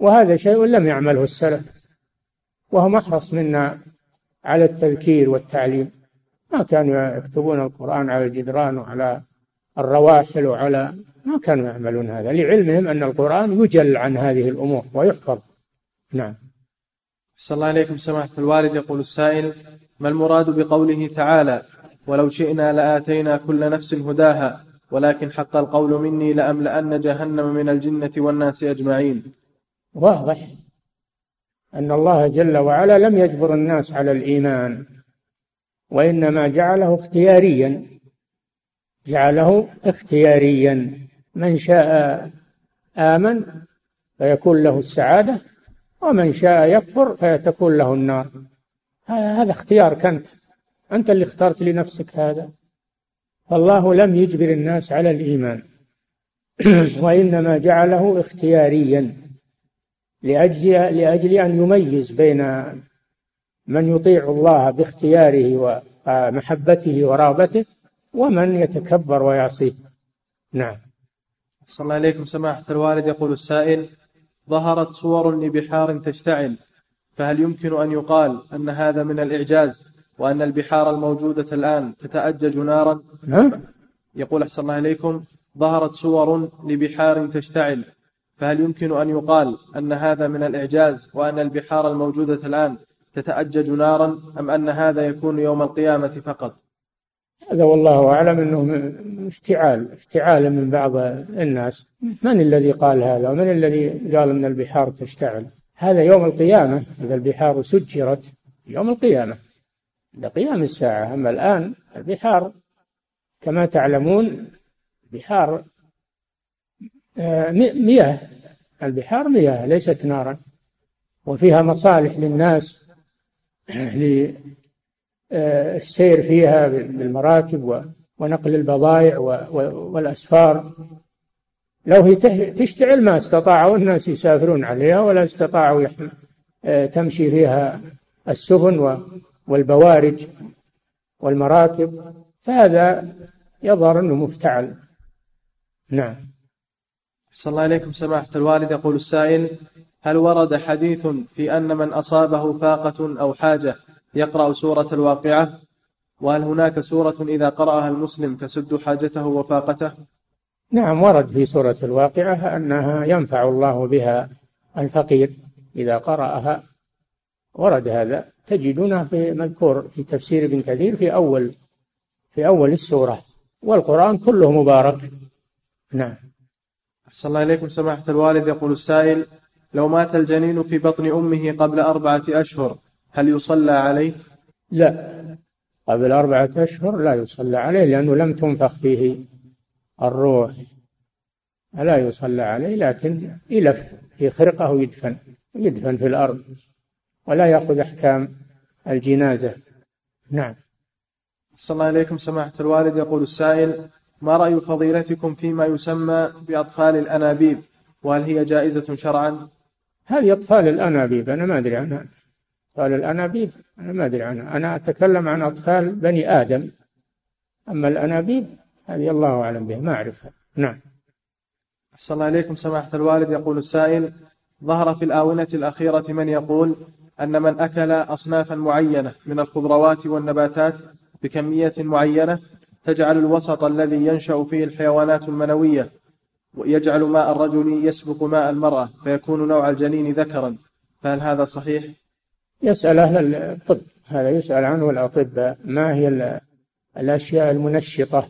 وهذا شيء لم يعمله السلف وهم أحرص منا على التذكير والتعليم. ما كانوا يكتبون القرآن على الجدران وعلى الرواحل وعلى ما كانوا يعملون هذا. لعلمهم أن القرآن يجل عن هذه الأمور ويحفظ. نعم. صلى الله عليكم سماحة الوالد. يقول السائل ما المراد بقوله تعالى ولو شئنا لآتينا كل نفس هداها ولكن حق القول مني لأملأن جهنم من الجنة والناس أجمعين واضح أن الله جل وعلا لم يجبر الناس على الإيمان وإنما جعله اختياريا جعله اختياريا. من شاء آمن فيكون له السعادة ومن شاء يكفر فتكون له النار. هذا اختيارك أنت أنت اللي اخترت لنفسك هذا. فالله لم يجبر الناس على الإيمان وإنما جعله اختياريا. لأجل لأجل أن يميز بين من يطيع الله باختياره ومحبته ورغبته ومن يتكبر ويعصيه. نعم. صلى الله عليكم. سماحة الوالد يقول السائل ظهرت صور لبحار تشتعل فهل يمكن أن يقال أن هذا من الإعجاز وأن البحار الموجودة الآن تتأجج نارا؟ نعم. يقول أحسن الله إليكم ظهرت صور لبحار تشتعل فهل يمكن أن يقال أن هذا من الإعجاز وأن البحار الموجودة الآن تتأجج نارا أم أن هذا يكون يوم القيامة فقط؟ هذا والله أعلم أنه افتعال افتعال من بعض الناس. من الذي قال هذا؟ ومن الذي قال أن البحار تشتعل؟ هذا يوم القيامة. إذا البحار سجرت يوم القيامة. لقيام الساعة. أما الآن البحار كما تعلمون بحار مياه. البحار مياه ليست نارا. وفيها مصالح للناس للسير فيها بالمراكب ونقل البضائع والأسفار. لو هي تشتعل ما استطاعوا الناس يسافرون عليها ولا استطاعوا آه، تمشي فيها السفن والبوارج والمراكب. فهذا يظهر أنه مفتعل. نعم. صلى الله عليكم سماحة الوالد. يقول السائل هل ورد حديث في أن من أصابه فاقة أو حاجة يقرأ سورة الواقعة؟ وهل هناك سورة إذا قرأها المسلم تسد حاجته وفاقته؟ نعم ورد في سورة الواقعة أنها ينفع الله بها الفقير إذا قرأها. ورد هذا. تجدونه في مذكور في تفسير ابن كثير في أول في أول السورة والقرآن كله مبارك. نعم. أحسن الله إليكم سماحة الوالد. يقول السائل لو مات الجنين في بطن أمه قبل أربعة أشهر هل يصلى عليه؟ لا. قبل أربعة أشهر لا يصلى عليه لأنه لم تنفخ فيه الروح. لا يصلى عليه لكن يلف في خرقة ويدفن يدفن في الأرض ولا يأخذ أحكام الجنازة. نعم. صلى الله عليكم سماحة الوالد. يقول السائل ما رأي فضيلتكم فيما يسمى بأطفال الأنابيب؟ وهل هي جائزة شرعا؟ هذه أطفال الأنابيب؟ أنا ما أدري عنها. أطفال الأنابيب؟ أنا ما أدري عنها. أنا أتكلم عن أطفال بني آدم. أما الأنابيب هذه الله أعلم بها ما أعرفها. نعم. أحسن الله إليكم سماحة الوالد. يقول السائل ظهر في الآونة الأخيرة من يقول أن من أكل أصنافا معينة من الخضروات والنباتات بكمية معينة تجعل الوسط الذي ينشأ فيه الحيوانات المنوية ويجعل ماء الرجل يسبق ماء المرأة فيكون نوع الجنين ذكرا. فهل هذا صحيح؟ يسأل أهل الطب. هذا يسأل عنه الأطباء ما هي الأشياء المنشطة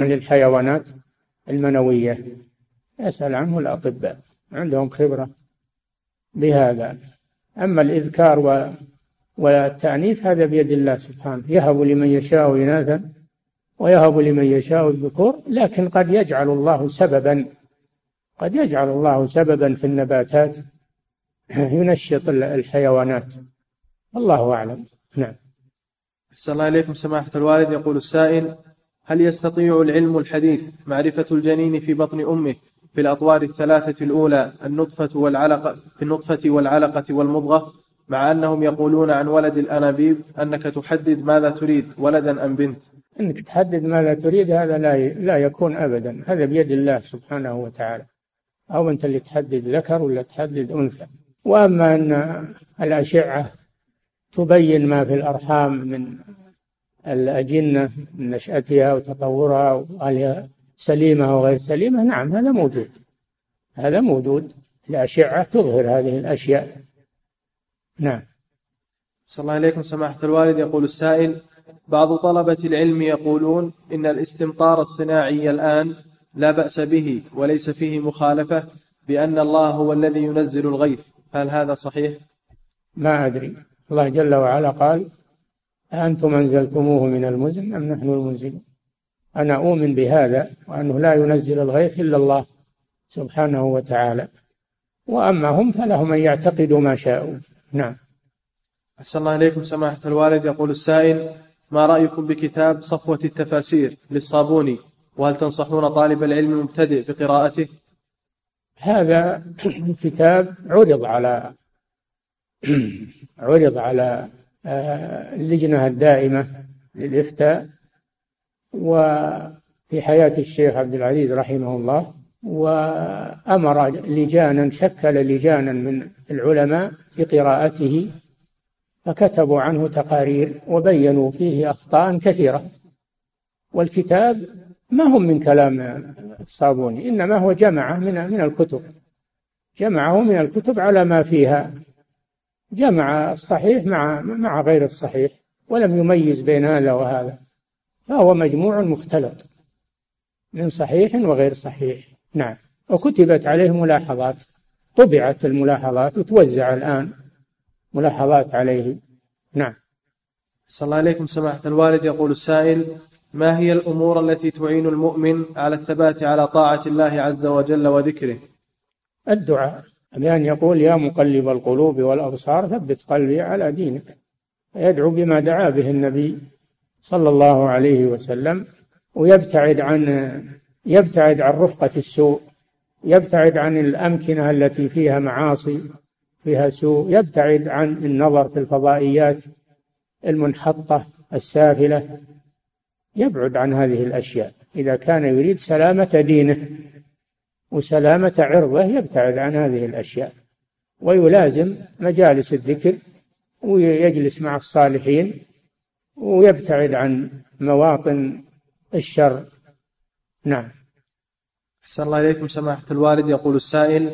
للحيوانات المنوية؟ يسأل عنه الأطباء عندهم خبرة بهذا. أما الإذكار والتأنيث هذا بيد الله سبحانه. يهب لمن يشاء إناثا ويهب لمن يشاء الذكور لكن قد يجعل الله سببا قد يجعل الله سببا في النباتات ينشط الحيوانات. الله أعلم. نعم. أحسن الله إليكم سماحة الوالد. يقول السائل هل يستطيع العلم الحديث معرفة الجنين في بطن أمه في الأطوار الثلاثة الأولى النطفة والعلقة في النطفة والعلقة والمضغة؟ مع أنهم يقولون عن ولد الأنابيب أنك تحدد ماذا تريد ولدا أم بنت. أنك تحدد ماذا تريد هذا لا لا يكون أبدا. هذا بيد الله سبحانه وتعالى. أو أنت اللي تحدد ذكر ولا تحدد أنثى. وأما أن الأشعة تبين ما في الأرحام من الأجنة من نشأتها وتطورها وهل سليمة أو غير سليمة نعم هذا موجود. هذا موجود. الأشعة تظهر هذه الأشياء. نعم. صلى الله عليكم سماحة الوالد. يقول السائل بعض طلبة العلم يقولون إن الاستمطار الصناعي الآن لا بأس به وليس فيه مخالفة بأن الله هو الذي ينزل الغيث. هل هذا صحيح؟ ما أدري. الله جل وعلا قال أنتم أنزلتموه من المزن أم نحن المنزلون؟ أنا أؤمن بهذا وأنه لا ينزل الغيث إلا الله سبحانه وتعالى. وأما هم فلهم أن يعتقدوا ما شاءوا. نعم. أحسن الله إليكم سماحة الوالد. يقول السائل ما رأيكم بكتاب صفوة التفاسير للصابوني؟ وهل تنصحون طالب العلم المبتدئ بقراءته؟ هذا الكتاب عرض على عرض على آه، اللجنة الدائمة للإفتاء وفي حياة الشيخ عبد العزيز رحمه الله وأمر لجانا شكل لجانا من العلماء بقراءته فكتبوا عنه تقارير وبينوا فيه أخطاء كثيرة. والكتاب ما هم من كلام الصابوني إنما هو جمعه من من الكتب. جمعه من الكتب على ما فيها. جمع الصحيح مع مع غير الصحيح ولم يميز بين هذا وهذا. فهو مجموع مختلط من صحيح وغير صحيح. نعم. وكتبت عليه ملاحظات طبعت الملاحظات وتوزع الآن ملاحظات عليه. نعم. صلى الله عليكم سماحة الوالد. يقول السائل ما هي الأمور التي تعين المؤمن على الثبات على طاعة الله عز وجل وذكره؟ الدعاء. بأن يقول يا مقلب القلوب والأبصار ثبت قلبي على دينك. يدعو بما دعا به النبي صلى الله عليه وسلم ويبتعد عن يبتعد عن رفقة السوء يبتعد عن الأمكنة التي فيها معاصي فيها سوء يبتعد عن النظر في الفضائيات المنحطة السافلة. يبعد عن هذه الأشياء. إذا كان يريد سلامة دينه وسلامة عرضه يبتعد عن هذه الأشياء. ويلازم مجالس الذكر ويجلس مع الصالحين ويبتعد عن مواطن الشر. نعم. أحسن الله إليكم سماحة الوالد. يقول السائل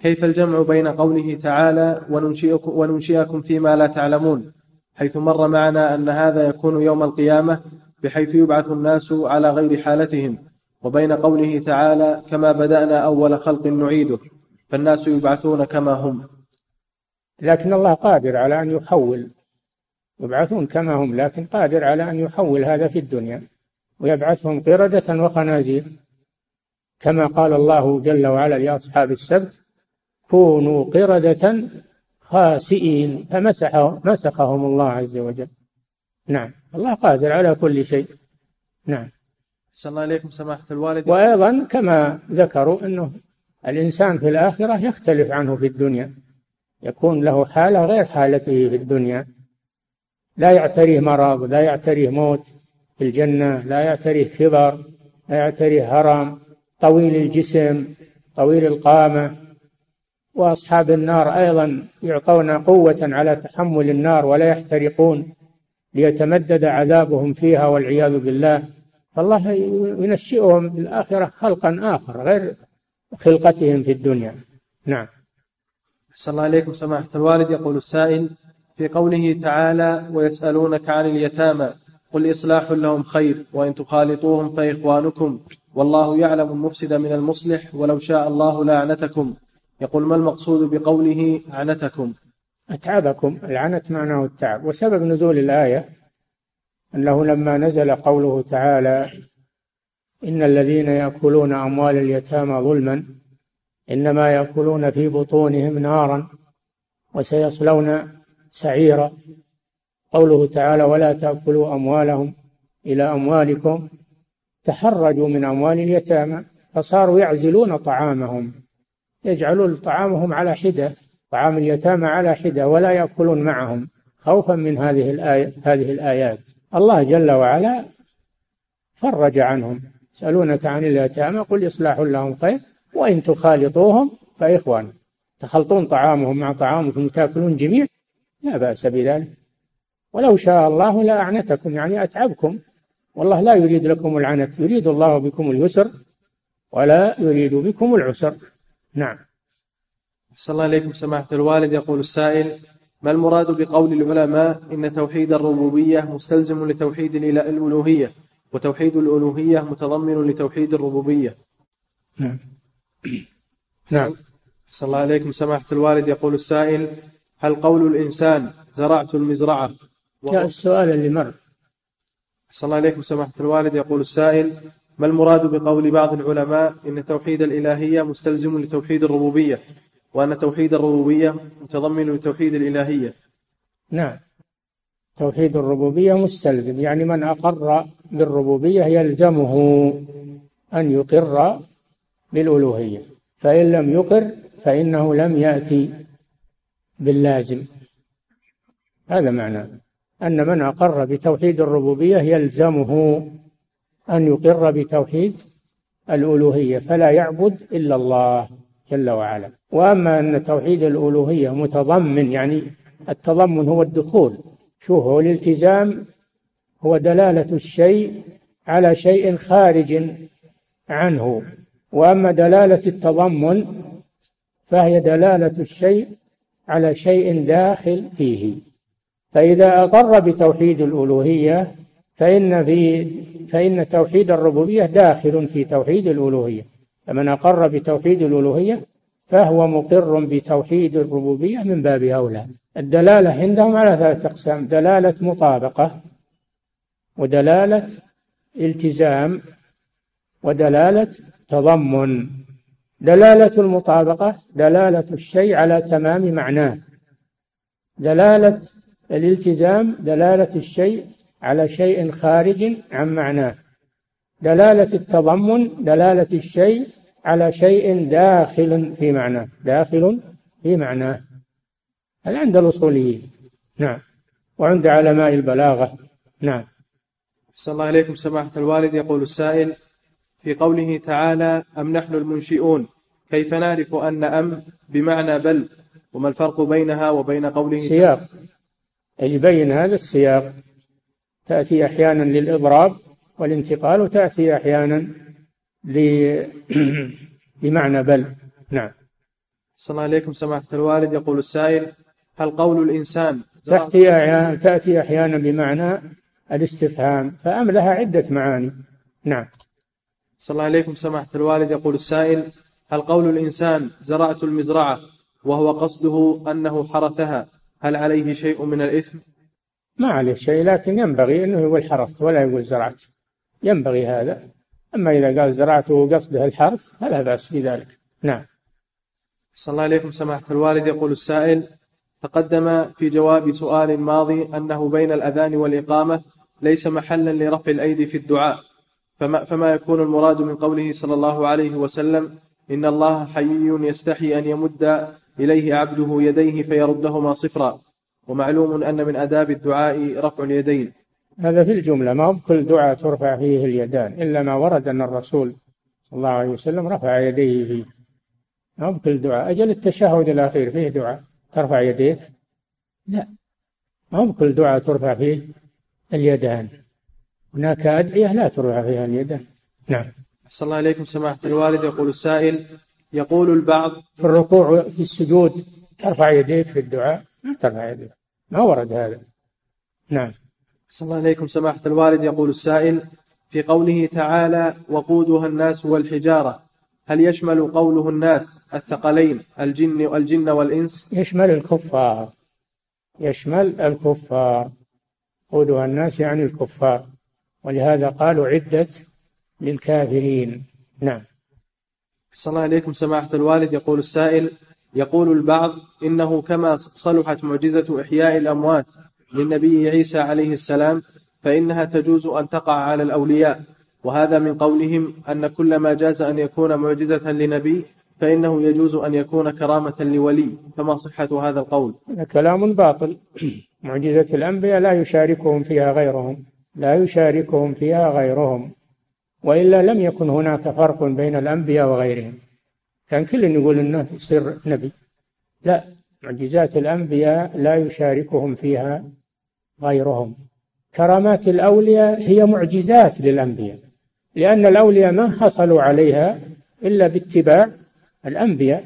كيف الجمع بين قوله تعالى وننشئكم, وننشئكم فيما لا تعلمون؟ حيث مر معنا أن هذا يكون يوم القيامة بحيث يبعث الناس على غير حالتهم وبين قوله تعالى كما بدأنا أول خلق نعيده فالناس يبعثون كما هم. لكن الله قادر على أن يحول يبعثون كما هم لكن قادر على أن يحول هذا في الدنيا ويبعثهم قردة وخنازير. كما قال الله جل وعلا لأصحاب السبت كونوا قردة خاسئين فمسحهم مسخهم الله عز وجل. نعم. الله قادر على كل شيء. نعم. صلى الله عليكم سماحة الوالد. وأيضا كما ذكروا أنه الإنسان في الآخرة يختلف عنه في الدنيا. يكون له حالة غير حالته في الدنيا. لا يعتريه مرض لا يعتريه موت في الجنة لا يعتريه كبر لا يعتريه هرم. طويل الجسم طويل القامة وأصحاب النار أيضا يعطون قوة على تحمل النار ولا يحترقون ليتمدد عذابهم فيها والعياذ بالله. فالله ينشئهم في الآخرة خلقا آخر غير خلقتهم في الدنيا. نعم. أحسن الله عليكم سماحة الوالد. يقول السائل في قوله تعالى ويسألونك عن اليتامى قل إصلاح لهم خير وإن تخالطوهم فإخوانكم. والله يعلم المفسد من المصلح ولو شاء الله لأعنتكم يقول ما المقصود بقوله أعنتكم أتعبكم. العنت معناه التعب. وسبب نزول الآية أنه لما نزل قوله تعالى إن الذين يأكلون أموال اليتامى ظلما إنما يأكلون في بطونهم نارا وسيصلون سعيرا. قوله تعالى ولا تأكلوا أموالهم إلى أموالكم تحرجوا من أموال اليتامى فصاروا يعزلون طعامهم. يجعلون طعامهم على حدة طعام اليتامى على حدة ولا يأكلون معهم. خوفا من هذه الآية هذه الآيات. الله جل وعلا فرج عنهم. يسألونك عن اليتامى قل إصلاح لهم خير وإن تخالطوهم فإخوان. تخلطون طعامهم مع طعامكم تاكلون جميع لا بأس بذلك. ولو شاء الله لأعنتكم يعني أتعبكم. والله لا يريد لكم العنت يريد الله بكم اليسر ولا يريد بكم العسر. نعم. أحسن الله إليكم سماحة الوالد. يقول السائل ما المراد بقول العلماء إن توحيد الربوبية مستلزم لتوحيد الألوهية وتوحيد الألوهية متضمن لتوحيد الربوبية؟ نعم. نعم. أحسن الله عليكم سماحة الوالد. يقول السائل هل قول الإنسان زرعت المزرعة؟ السؤال اللي مر. أحسن الله عليكم سماحة الوالد. يقول السائل ما المراد بقول بعض العلماء إن توحيد الإلهية مستلزم لتوحيد الربوبية وأن توحيد الربوبية متضمن لتوحيد الإلهية؟ نعم. توحيد الربوبية مستلزم. يعني من أقر بالربوبية يلزمه أن يقر بالألوهية. فإن لم يقر فإنه لم يأتي باللازم. هذا معناه أن من أقر بتوحيد الربوبية يلزمه أن يقر بتوحيد الألوهية فلا يعبد إلا الله جل وعلا. وأما أن توحيد الألوهية متضمن يعني التضمن هو الدخول شوف هو الالتزام هو دلالة الشيء على شيء خارج عنه. وأما دلالة التضمن فهي دلالة الشيء على شيء داخل فيه. فإذا أقر بتوحيد الألوهية فإن في فإن توحيد الربوبية داخل في توحيد الألوهية. فمن أقر بتوحيد الألوهية فهو مقر بتوحيد الربوبية من باب أولى. الدلالة عندهم على ثلاثة أقسام دلالة مطابقة ودلالة التزام ودلالة تضمن. دلالة المطابقة دلالة الشيء على تمام معناه. دلالة الالتزام دلالة الشيء على شيء خارج عن معناه. دلالة التضمن دلالة الشيء على شيء داخل في معناه. داخل في معناه. هذا عند الأصوليين؟ نعم. وعند علماء البلاغة؟ نعم. أحسن الله إليكم سماحة الوالد. يقول السائل في قوله تعالى أم نحن المنشئون؟ كيف نعرف أن أم بمعنى بل؟ وما الفرق بينها وبين قوله سياق. يبين هذا السياق. تأتي أحيانا للإضراب والانتقال وتأتي أحيانا بمعنى بل. نعم. صلى الله عليكم سماحة الوالد. يقول السائل هل قول الإنسان تأتي أحيانا, تأتي أحيانا بمعنى الاستفهام فأم لها عدة معاني. نعم. صلى الله عليكم سماحة الوالد. يقول السائل هل قول الإنسان زرعت المزرعة وهو قصده أنه حرثها؟ هل عليه شيء من الإثم؟ ما عليه شيء لكن ينبغي أنه يقول حرثت ولا يقول زرعت. ينبغي هذا. أما إذا قال زرعت وقصده الحرث فلا بأس بذلك. نعم. صلى الله عليكم سماحة الوالد. يقول السائل تقدم في جواب سؤال ماضي أنه بين الأذان والإقامة ليس محلا لرفع الأيدي في الدعاء. فما, فما يكون المراد من قوله صلى الله عليه وسلم إن الله حيي يستحي أن يمد إليه عبده يديه فيردهما صفرا. ومعلوم أن من آداب الدعاء رفع اليدين. هذا في الجملة ما هو بكل دعاء ترفع فيه اليدان إلا ما ورد أن الرسول صلى الله عليه وسلم رفع يديه فيه. ما هو بكل دعاء؟ أجل التشهد الأخير فيه دعاء. ترفع يديك؟ لا. ما هو بكل دعاء ترفع فيه اليدان. هناك أدعية لا ترفع فيها اليدان. نعم. أحسن الله إليكم سماحة الوالد. يقول السائل يقول البعض في الركوع في السجود ترفع يديك في الدعاء؟ ما ترفع يديك. ما ورد هذا؟ نعم. أحسن الله إليكم. سماحة الوالد يقول السائل في قوله تعالى وقودها الناس والحجارة هل يشمل قوله الناس الثقلين الجن والجن والإنس؟ يشمل الكفار. يشمل الكفار. قودها الناس يعني الكفار. ولهذا قالوا عدة للكافرين. نعم. صلى الله عليكم سماحة الوالد. يقول السائل يقول البعض إنه كما صلحت معجزة إحياء الأموات للنبي عيسى عليه السلام فإنها تجوز أن تقع على الأولياء. وهذا من قولهم أن كل ما جاز أن يكون معجزة لنبي فإنه يجوز أن يكون كرامة لولي. فما صحة هذا القول؟ هذا كلام باطل. معجزة الأنبياء لا يشاركهم فيها غيرهم. لا يشاركهم فيها غيرهم. وإلا لم يكن هناك فرق بين الأنبياء وغيرهم. كان كل يقول أنه يصير نبي. لا معجزات الأنبياء لا يشاركهم فيها غيرهم. كرامات الأولياء هي معجزات للأنبياء لأن الأولياء ما حصلوا عليها إلا باتباع الأنبياء.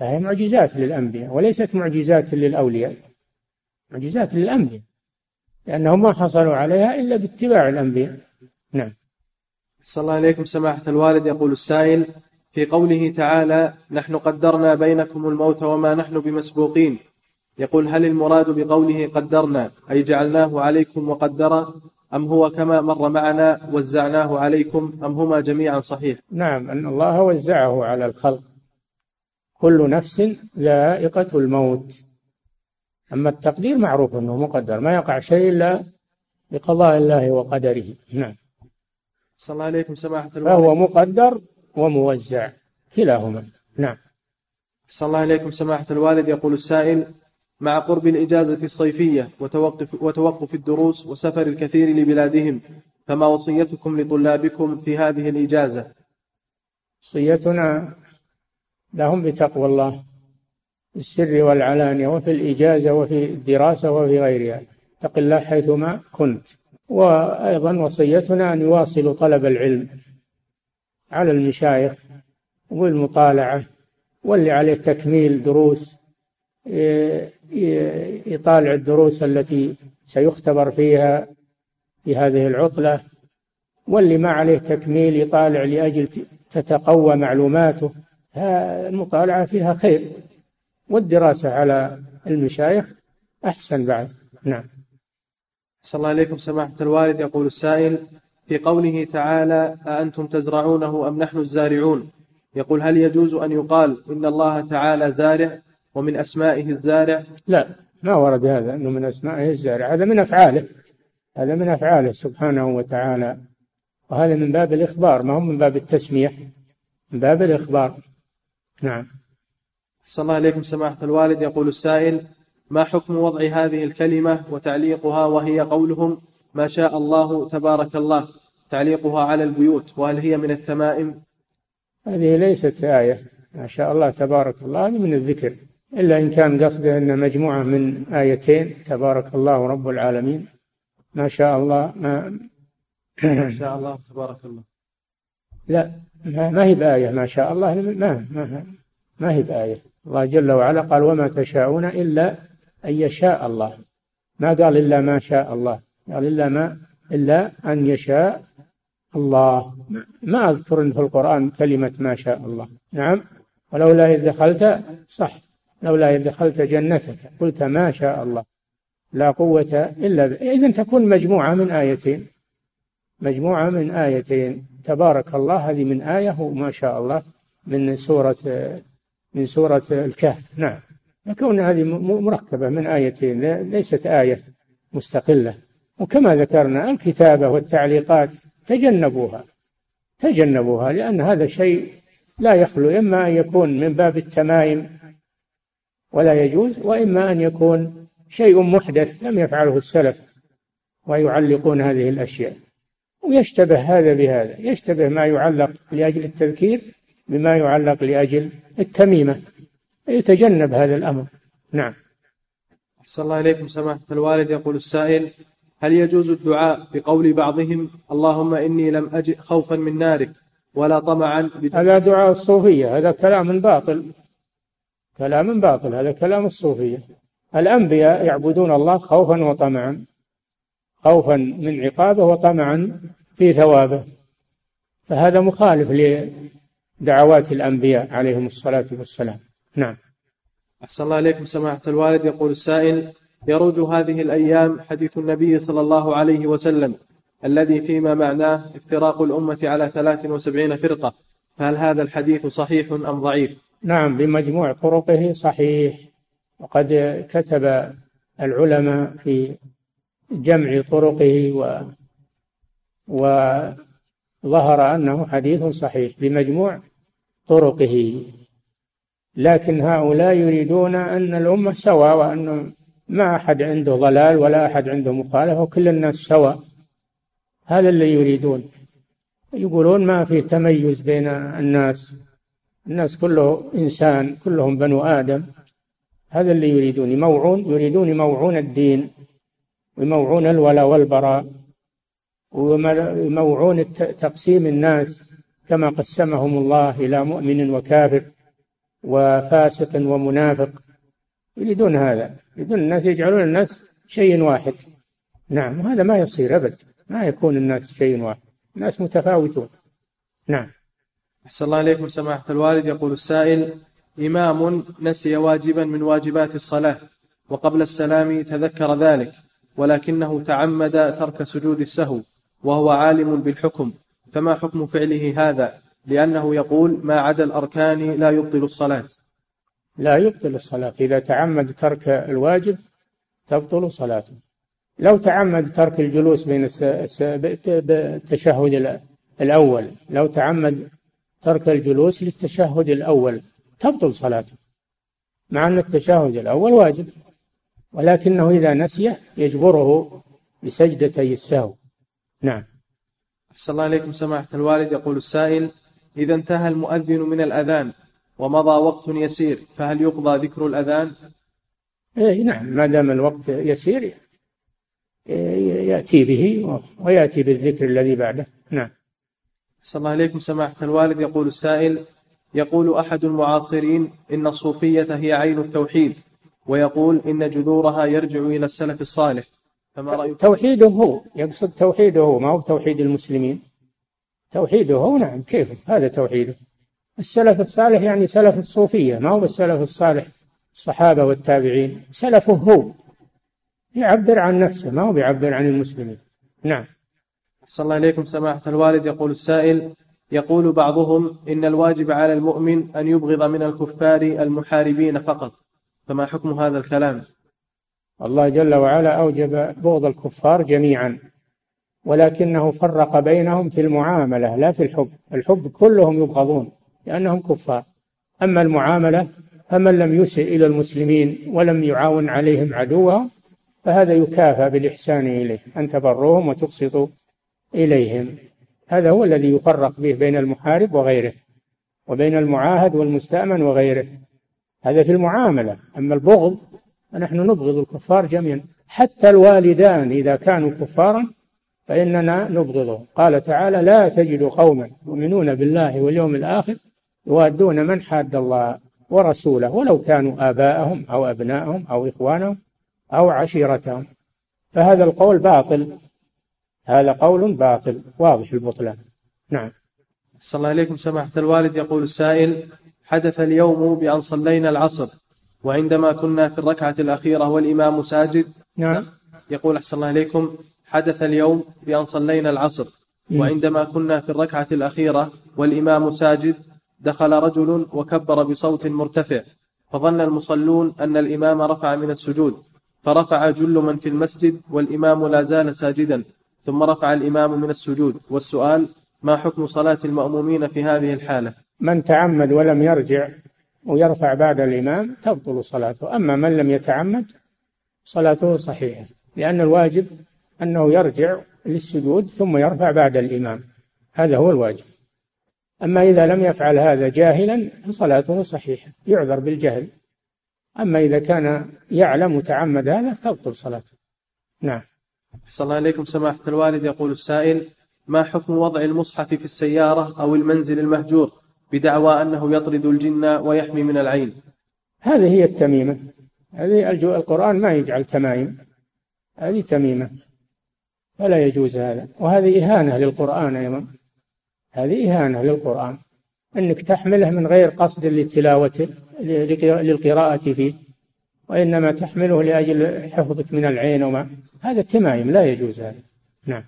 فهي معجزات للأنبياء وليست معجزات للأولياء معجزات للأنبياء لأنهم ما حصلوا عليها إلا باتباع الأنبياء. نعم. صلى الله عليكم سماحة الوالد. يقول السائل في قوله تعالى نحن قدرنا بينكم الموت وما نحن بمسبوقين. يقول هل المراد بقوله قدرنا؟ أي جعلناه عليكم وقدر أم هو كما مر معنا وزعناه عليكم؟ أم هما جميعا صحيح؟ نعم أن الله وزعه على الخلق. كل نفس ذائقة الموت. أما التقدير معروف أنه مقدر ما يقع شيء إلا بقضاء الله وقدره. نعم. صلى الله عليكم سماحة فهو مقدر وموزع كلاهما. نعم. صلى الله عليكم سماحة الوالد. يقول السائل مع قرب الإجازة الصيفية وتوقف, وتوقف الدروس وسفر الكثير لبلادهم فما وصيتكم لطلابكم في هذه الإجازة؟ وصيتنا لهم بتقوى الله في السر والعلانية وفي الإجازة وفي الدراسة وفي غيرها. اتق الله حيثما كنت. وأيضا وصيتنا أن يواصلوا طلب العلم على المشايخ والمطالعة واللي عليه تكميل دروس يطالع الدروس التي سيختبر فيها في هذه العطلة واللي ما عليه تكميل يطالع لأجل تتقوى معلوماته. المطالعة فيها خير والدراسة على المشايخ أحسن بعد. نعم. صلى الله عليكم سماحة الوالد. يقول السائل في قوله تعالى أأنتم تزرعونه أم نحن الزارعون؟ يقول هل يجوز أن يقال إن الله تعالى زارع ومن أسمائه الزارع؟ لا ما ورد هذا أنه من أسمائه الزارع. هذا من أفعاله هذا من أفعاله سبحانه وتعالى. وهذا من باب الإخبار ما هو من باب التسمية من باب الإخبار. نعم. أحسن الله إليكم سماحة الوالد. يقول السائل ما حكم وضع هذه الكلمة وتعليقها وهي قولهم؟ ما شاء الله تبارك الله. تعليقها على البيوت. وهل هي من التمائم؟ هذه ليست آية. ما شاء الله تبارك الله هذه من الذكر. إلا إن كان قصده أن مجموعة من آيتين. تبارك الله رب العالمين. ما شاء الله ما ما شاء الله تبارك الله. لا ما هي بآية. ما شاء الله ما ما ما هي بآية. الله جل وعلا قال وما تشاءون إلا أن يشاء الله. ما قال إلا ما شاء الله. قال إلا ما إلا أن يشاء الله. ما أذكر في القرآن كلمة ما شاء الله. نعم. ولولا إذ دخلت صح. لولا إذ دخلت جنتك. قلت ما شاء الله. لا قوة إلا ب... إذن تكون مجموعة من آيتين. مجموعة من آيتين. تبارك الله. هذه من آية وما شاء الله. من سورة من سورة الكهف. نعم. يكون هذه مركبة من آيتين ليست آية مستقلة. وكما ذكرنا الكتابة والتعليقات تجنبوها. تجنبوها لأن هذا شيء لا يخلو إما أن يكون من باب التمايم ولا يجوز وإما أن يكون شيء محدث لم يفعله السلف ويعلقون هذه الأشياء. ويشتبه هذا بهذا يشتبه ما يعلق لأجل التذكير بما يعلق لأجل التميمة. يتجنب هذا الأمر. نعم. أحسن الله إليكم سماحة الوالد. يقول السائل هل يجوز الدعاء بقول بعضهم اللهم إني لم أجئ خوفا من نارك ولا طمعا هذا دعاء الصوفية هذا كلام باطل. كلام باطل هذا كلام الصوفية. الأنبياء يعبدون الله خوفا وطمعا. خوفا من عقابه وطمعا في ثوابه. فهذا مخالف لدعوات الأنبياء عليهم الصلاة والسلام. نعم. أحسن الله إليكم سماحة الوالد. يقول السائل يروج هذه الأيام حديث النبي صلى الله عليه وسلم الذي فيما معناه افتراق الأمة على 73 فرقة. فهل هذا الحديث صحيح أم ضعيف؟ نعم بمجموع طرقه صحيح. وقد كتب العلماء في جمع طرقه و وظهر أنه حديث صحيح بمجموع طرقه. لكن هؤلاء يريدون أن الأمة سواء وأن ما أحد عنده ضلال ولا أحد عنده مخالفة وكل الناس سواء هذا اللي يريدون. يقولون ما في تميز بين الناس. الناس كله إنسان كلهم بنو آدم. هذا اللي يريدون. يموعون يريدون يموعون الدين. ويموعون الولاء والبراء. ويموعون تقسيم الناس. كما قسمهم الله إلى مؤمن وكافر. وفاسق ومنافق. يريدون هذا. يريدون الناس يجعلون الناس شيء واحد. نعم وهذا ما يصير أبد. ما يكون الناس شيء واحد. الناس متفاوتون. نعم. أحسن الله إليكم سماحة الوالد. يقول السائل إمام نسي واجبا من واجبات الصلاة وقبل السلام تذكر ذلك ولكنه تعمد ترك سجود السهو وهو عالم بالحكم. فما حكم فعله هذا؟ لأنه يقول ما عدا الأركان لا يبطل الصلاة. لا يبطل الصلاة. إذا تعمد ترك الواجب تبطل صلاته. لو تعمد ترك الجلوس بين التشهد الأول لو تعمد ترك الجلوس للتشهد الأول تبطل صلاته. مع أن التشهد الأول واجب ولكنه إذا نسيه يجبره بسجدتي السهو. نعم. أحسن الله إليكم. سماحة الوالد يقول السائل إذا انتهى المؤذن من الأذان ومضى وقت يسير فهل يقضى ذكر الأذان؟ إيه نعم ما دام الوقت يسير يأتي به ويأتي بالذكر الذي بعده. نعم. أحسن الله إليكم. سماحة الوالد يقول السائل يقول أحد المعاصرين إن الصوفية هي عين التوحيد ويقول إن جذورها يرجع إلى السلف الصالح فما رأيك؟ توحيده هو يقصد توحيده هو ما هو توحيد المسلمين؟ توحيده. هو نعم كيف؟ هذا توحيده. السلف الصالح يعني سلف الصوفية ما هو السلف الصالح؟ الصحابة والتابعين. سلفه هو. يعبر عن نفسه ما هو بيعبر عن المسلمين. نعم. أحسن الله إليكم سماحة الوالد. يقول السائل يقول بعضهم إن الواجب على المؤمن أن يبغض من الكفار المحاربين فقط. فما حكم هذا الكلام؟ الله جل وعلا أوجب بغض الكفار جميعا. ولكنه فرق بينهم في المعاملة لا في الحب. الحب كلهم يبغضون لأنهم كفار. أما المعاملة فمن لم يسئ إلى المسلمين ولم يعاون عليهم عدوهم فهذا يكافى بالإحسان إليه أن تبروهم وتقسطوا إليهم. هذا هو الذي يفرق به بين المحارب وغيره وبين المعاهد والمستأمن وغيره. هذا في المعاملة. أما البغض فنحن نبغض الكفار جميعا. حتى الوالدان إذا كانوا كفارا فإننا نبغضهم قال تعالى لا تجد قوما يؤمنون بالله واليوم الآخر يوادون من حاد الله ورسوله ولو كانوا آباءهم أو أبناءهم أو إخوانهم أو عشيرتهم. فهذا القول باطل. هذا قول باطل. واضح البطلان. نعم. صلى الله عليكم سماحة الوالد. يقول السائل حدث اليوم بأن صلينا العصر وعندما كنا في الركعة الأخيرة والإمام ساجد. نعم. يقول أحسن الله عليكم. حدث اليوم بأن صلينا العصر وعندما كنا في الركعة الأخيرة والإمام ساجد دخل رجل وكبر بصوت مرتفع فظن المصلون أن الإمام رفع من السجود فرفع جل من في المسجد والإمام لا زال ساجدا ثم رفع الإمام من السجود. والسؤال ما حكم صلاة المأمومين في هذه الحالة؟ من تعمد ولم يرجع ويرفع بعد الإمام تبطل صلاته. أما من لم يتعمد صلاته صحيحة لأن الواجب أنه يرجع للسجود ثم يرفع بعد الإمام. هذا هو الواجب. أما إذا لم يفعل هذا جاهلا فصلاته صحيحة يعذر بالجهل. أما إذا كان يعلم وتعمد هذا تبطل صلاته. نعم. أحسن الله إليكم. سماحة الوالد يقول السائل ما حكم وضع المصحف في السيارة أو المنزل المهجور بدعوى أنه يطرد الجن ويحمي من العين؟ هذه هي التميمة. هذه القرآن ما يجعل تمايم. هذه تميمة. فلا يجوز هذا. وهذه إهانة للقرآن أيضا. هذه إهانة للقرآن. أنك تحمله من غير قصد لتلاوته للقراءة فيه. وإنما تحمله لأجل حفظك من العين وما. هذا تمايم لا يجوز هذا. نعم.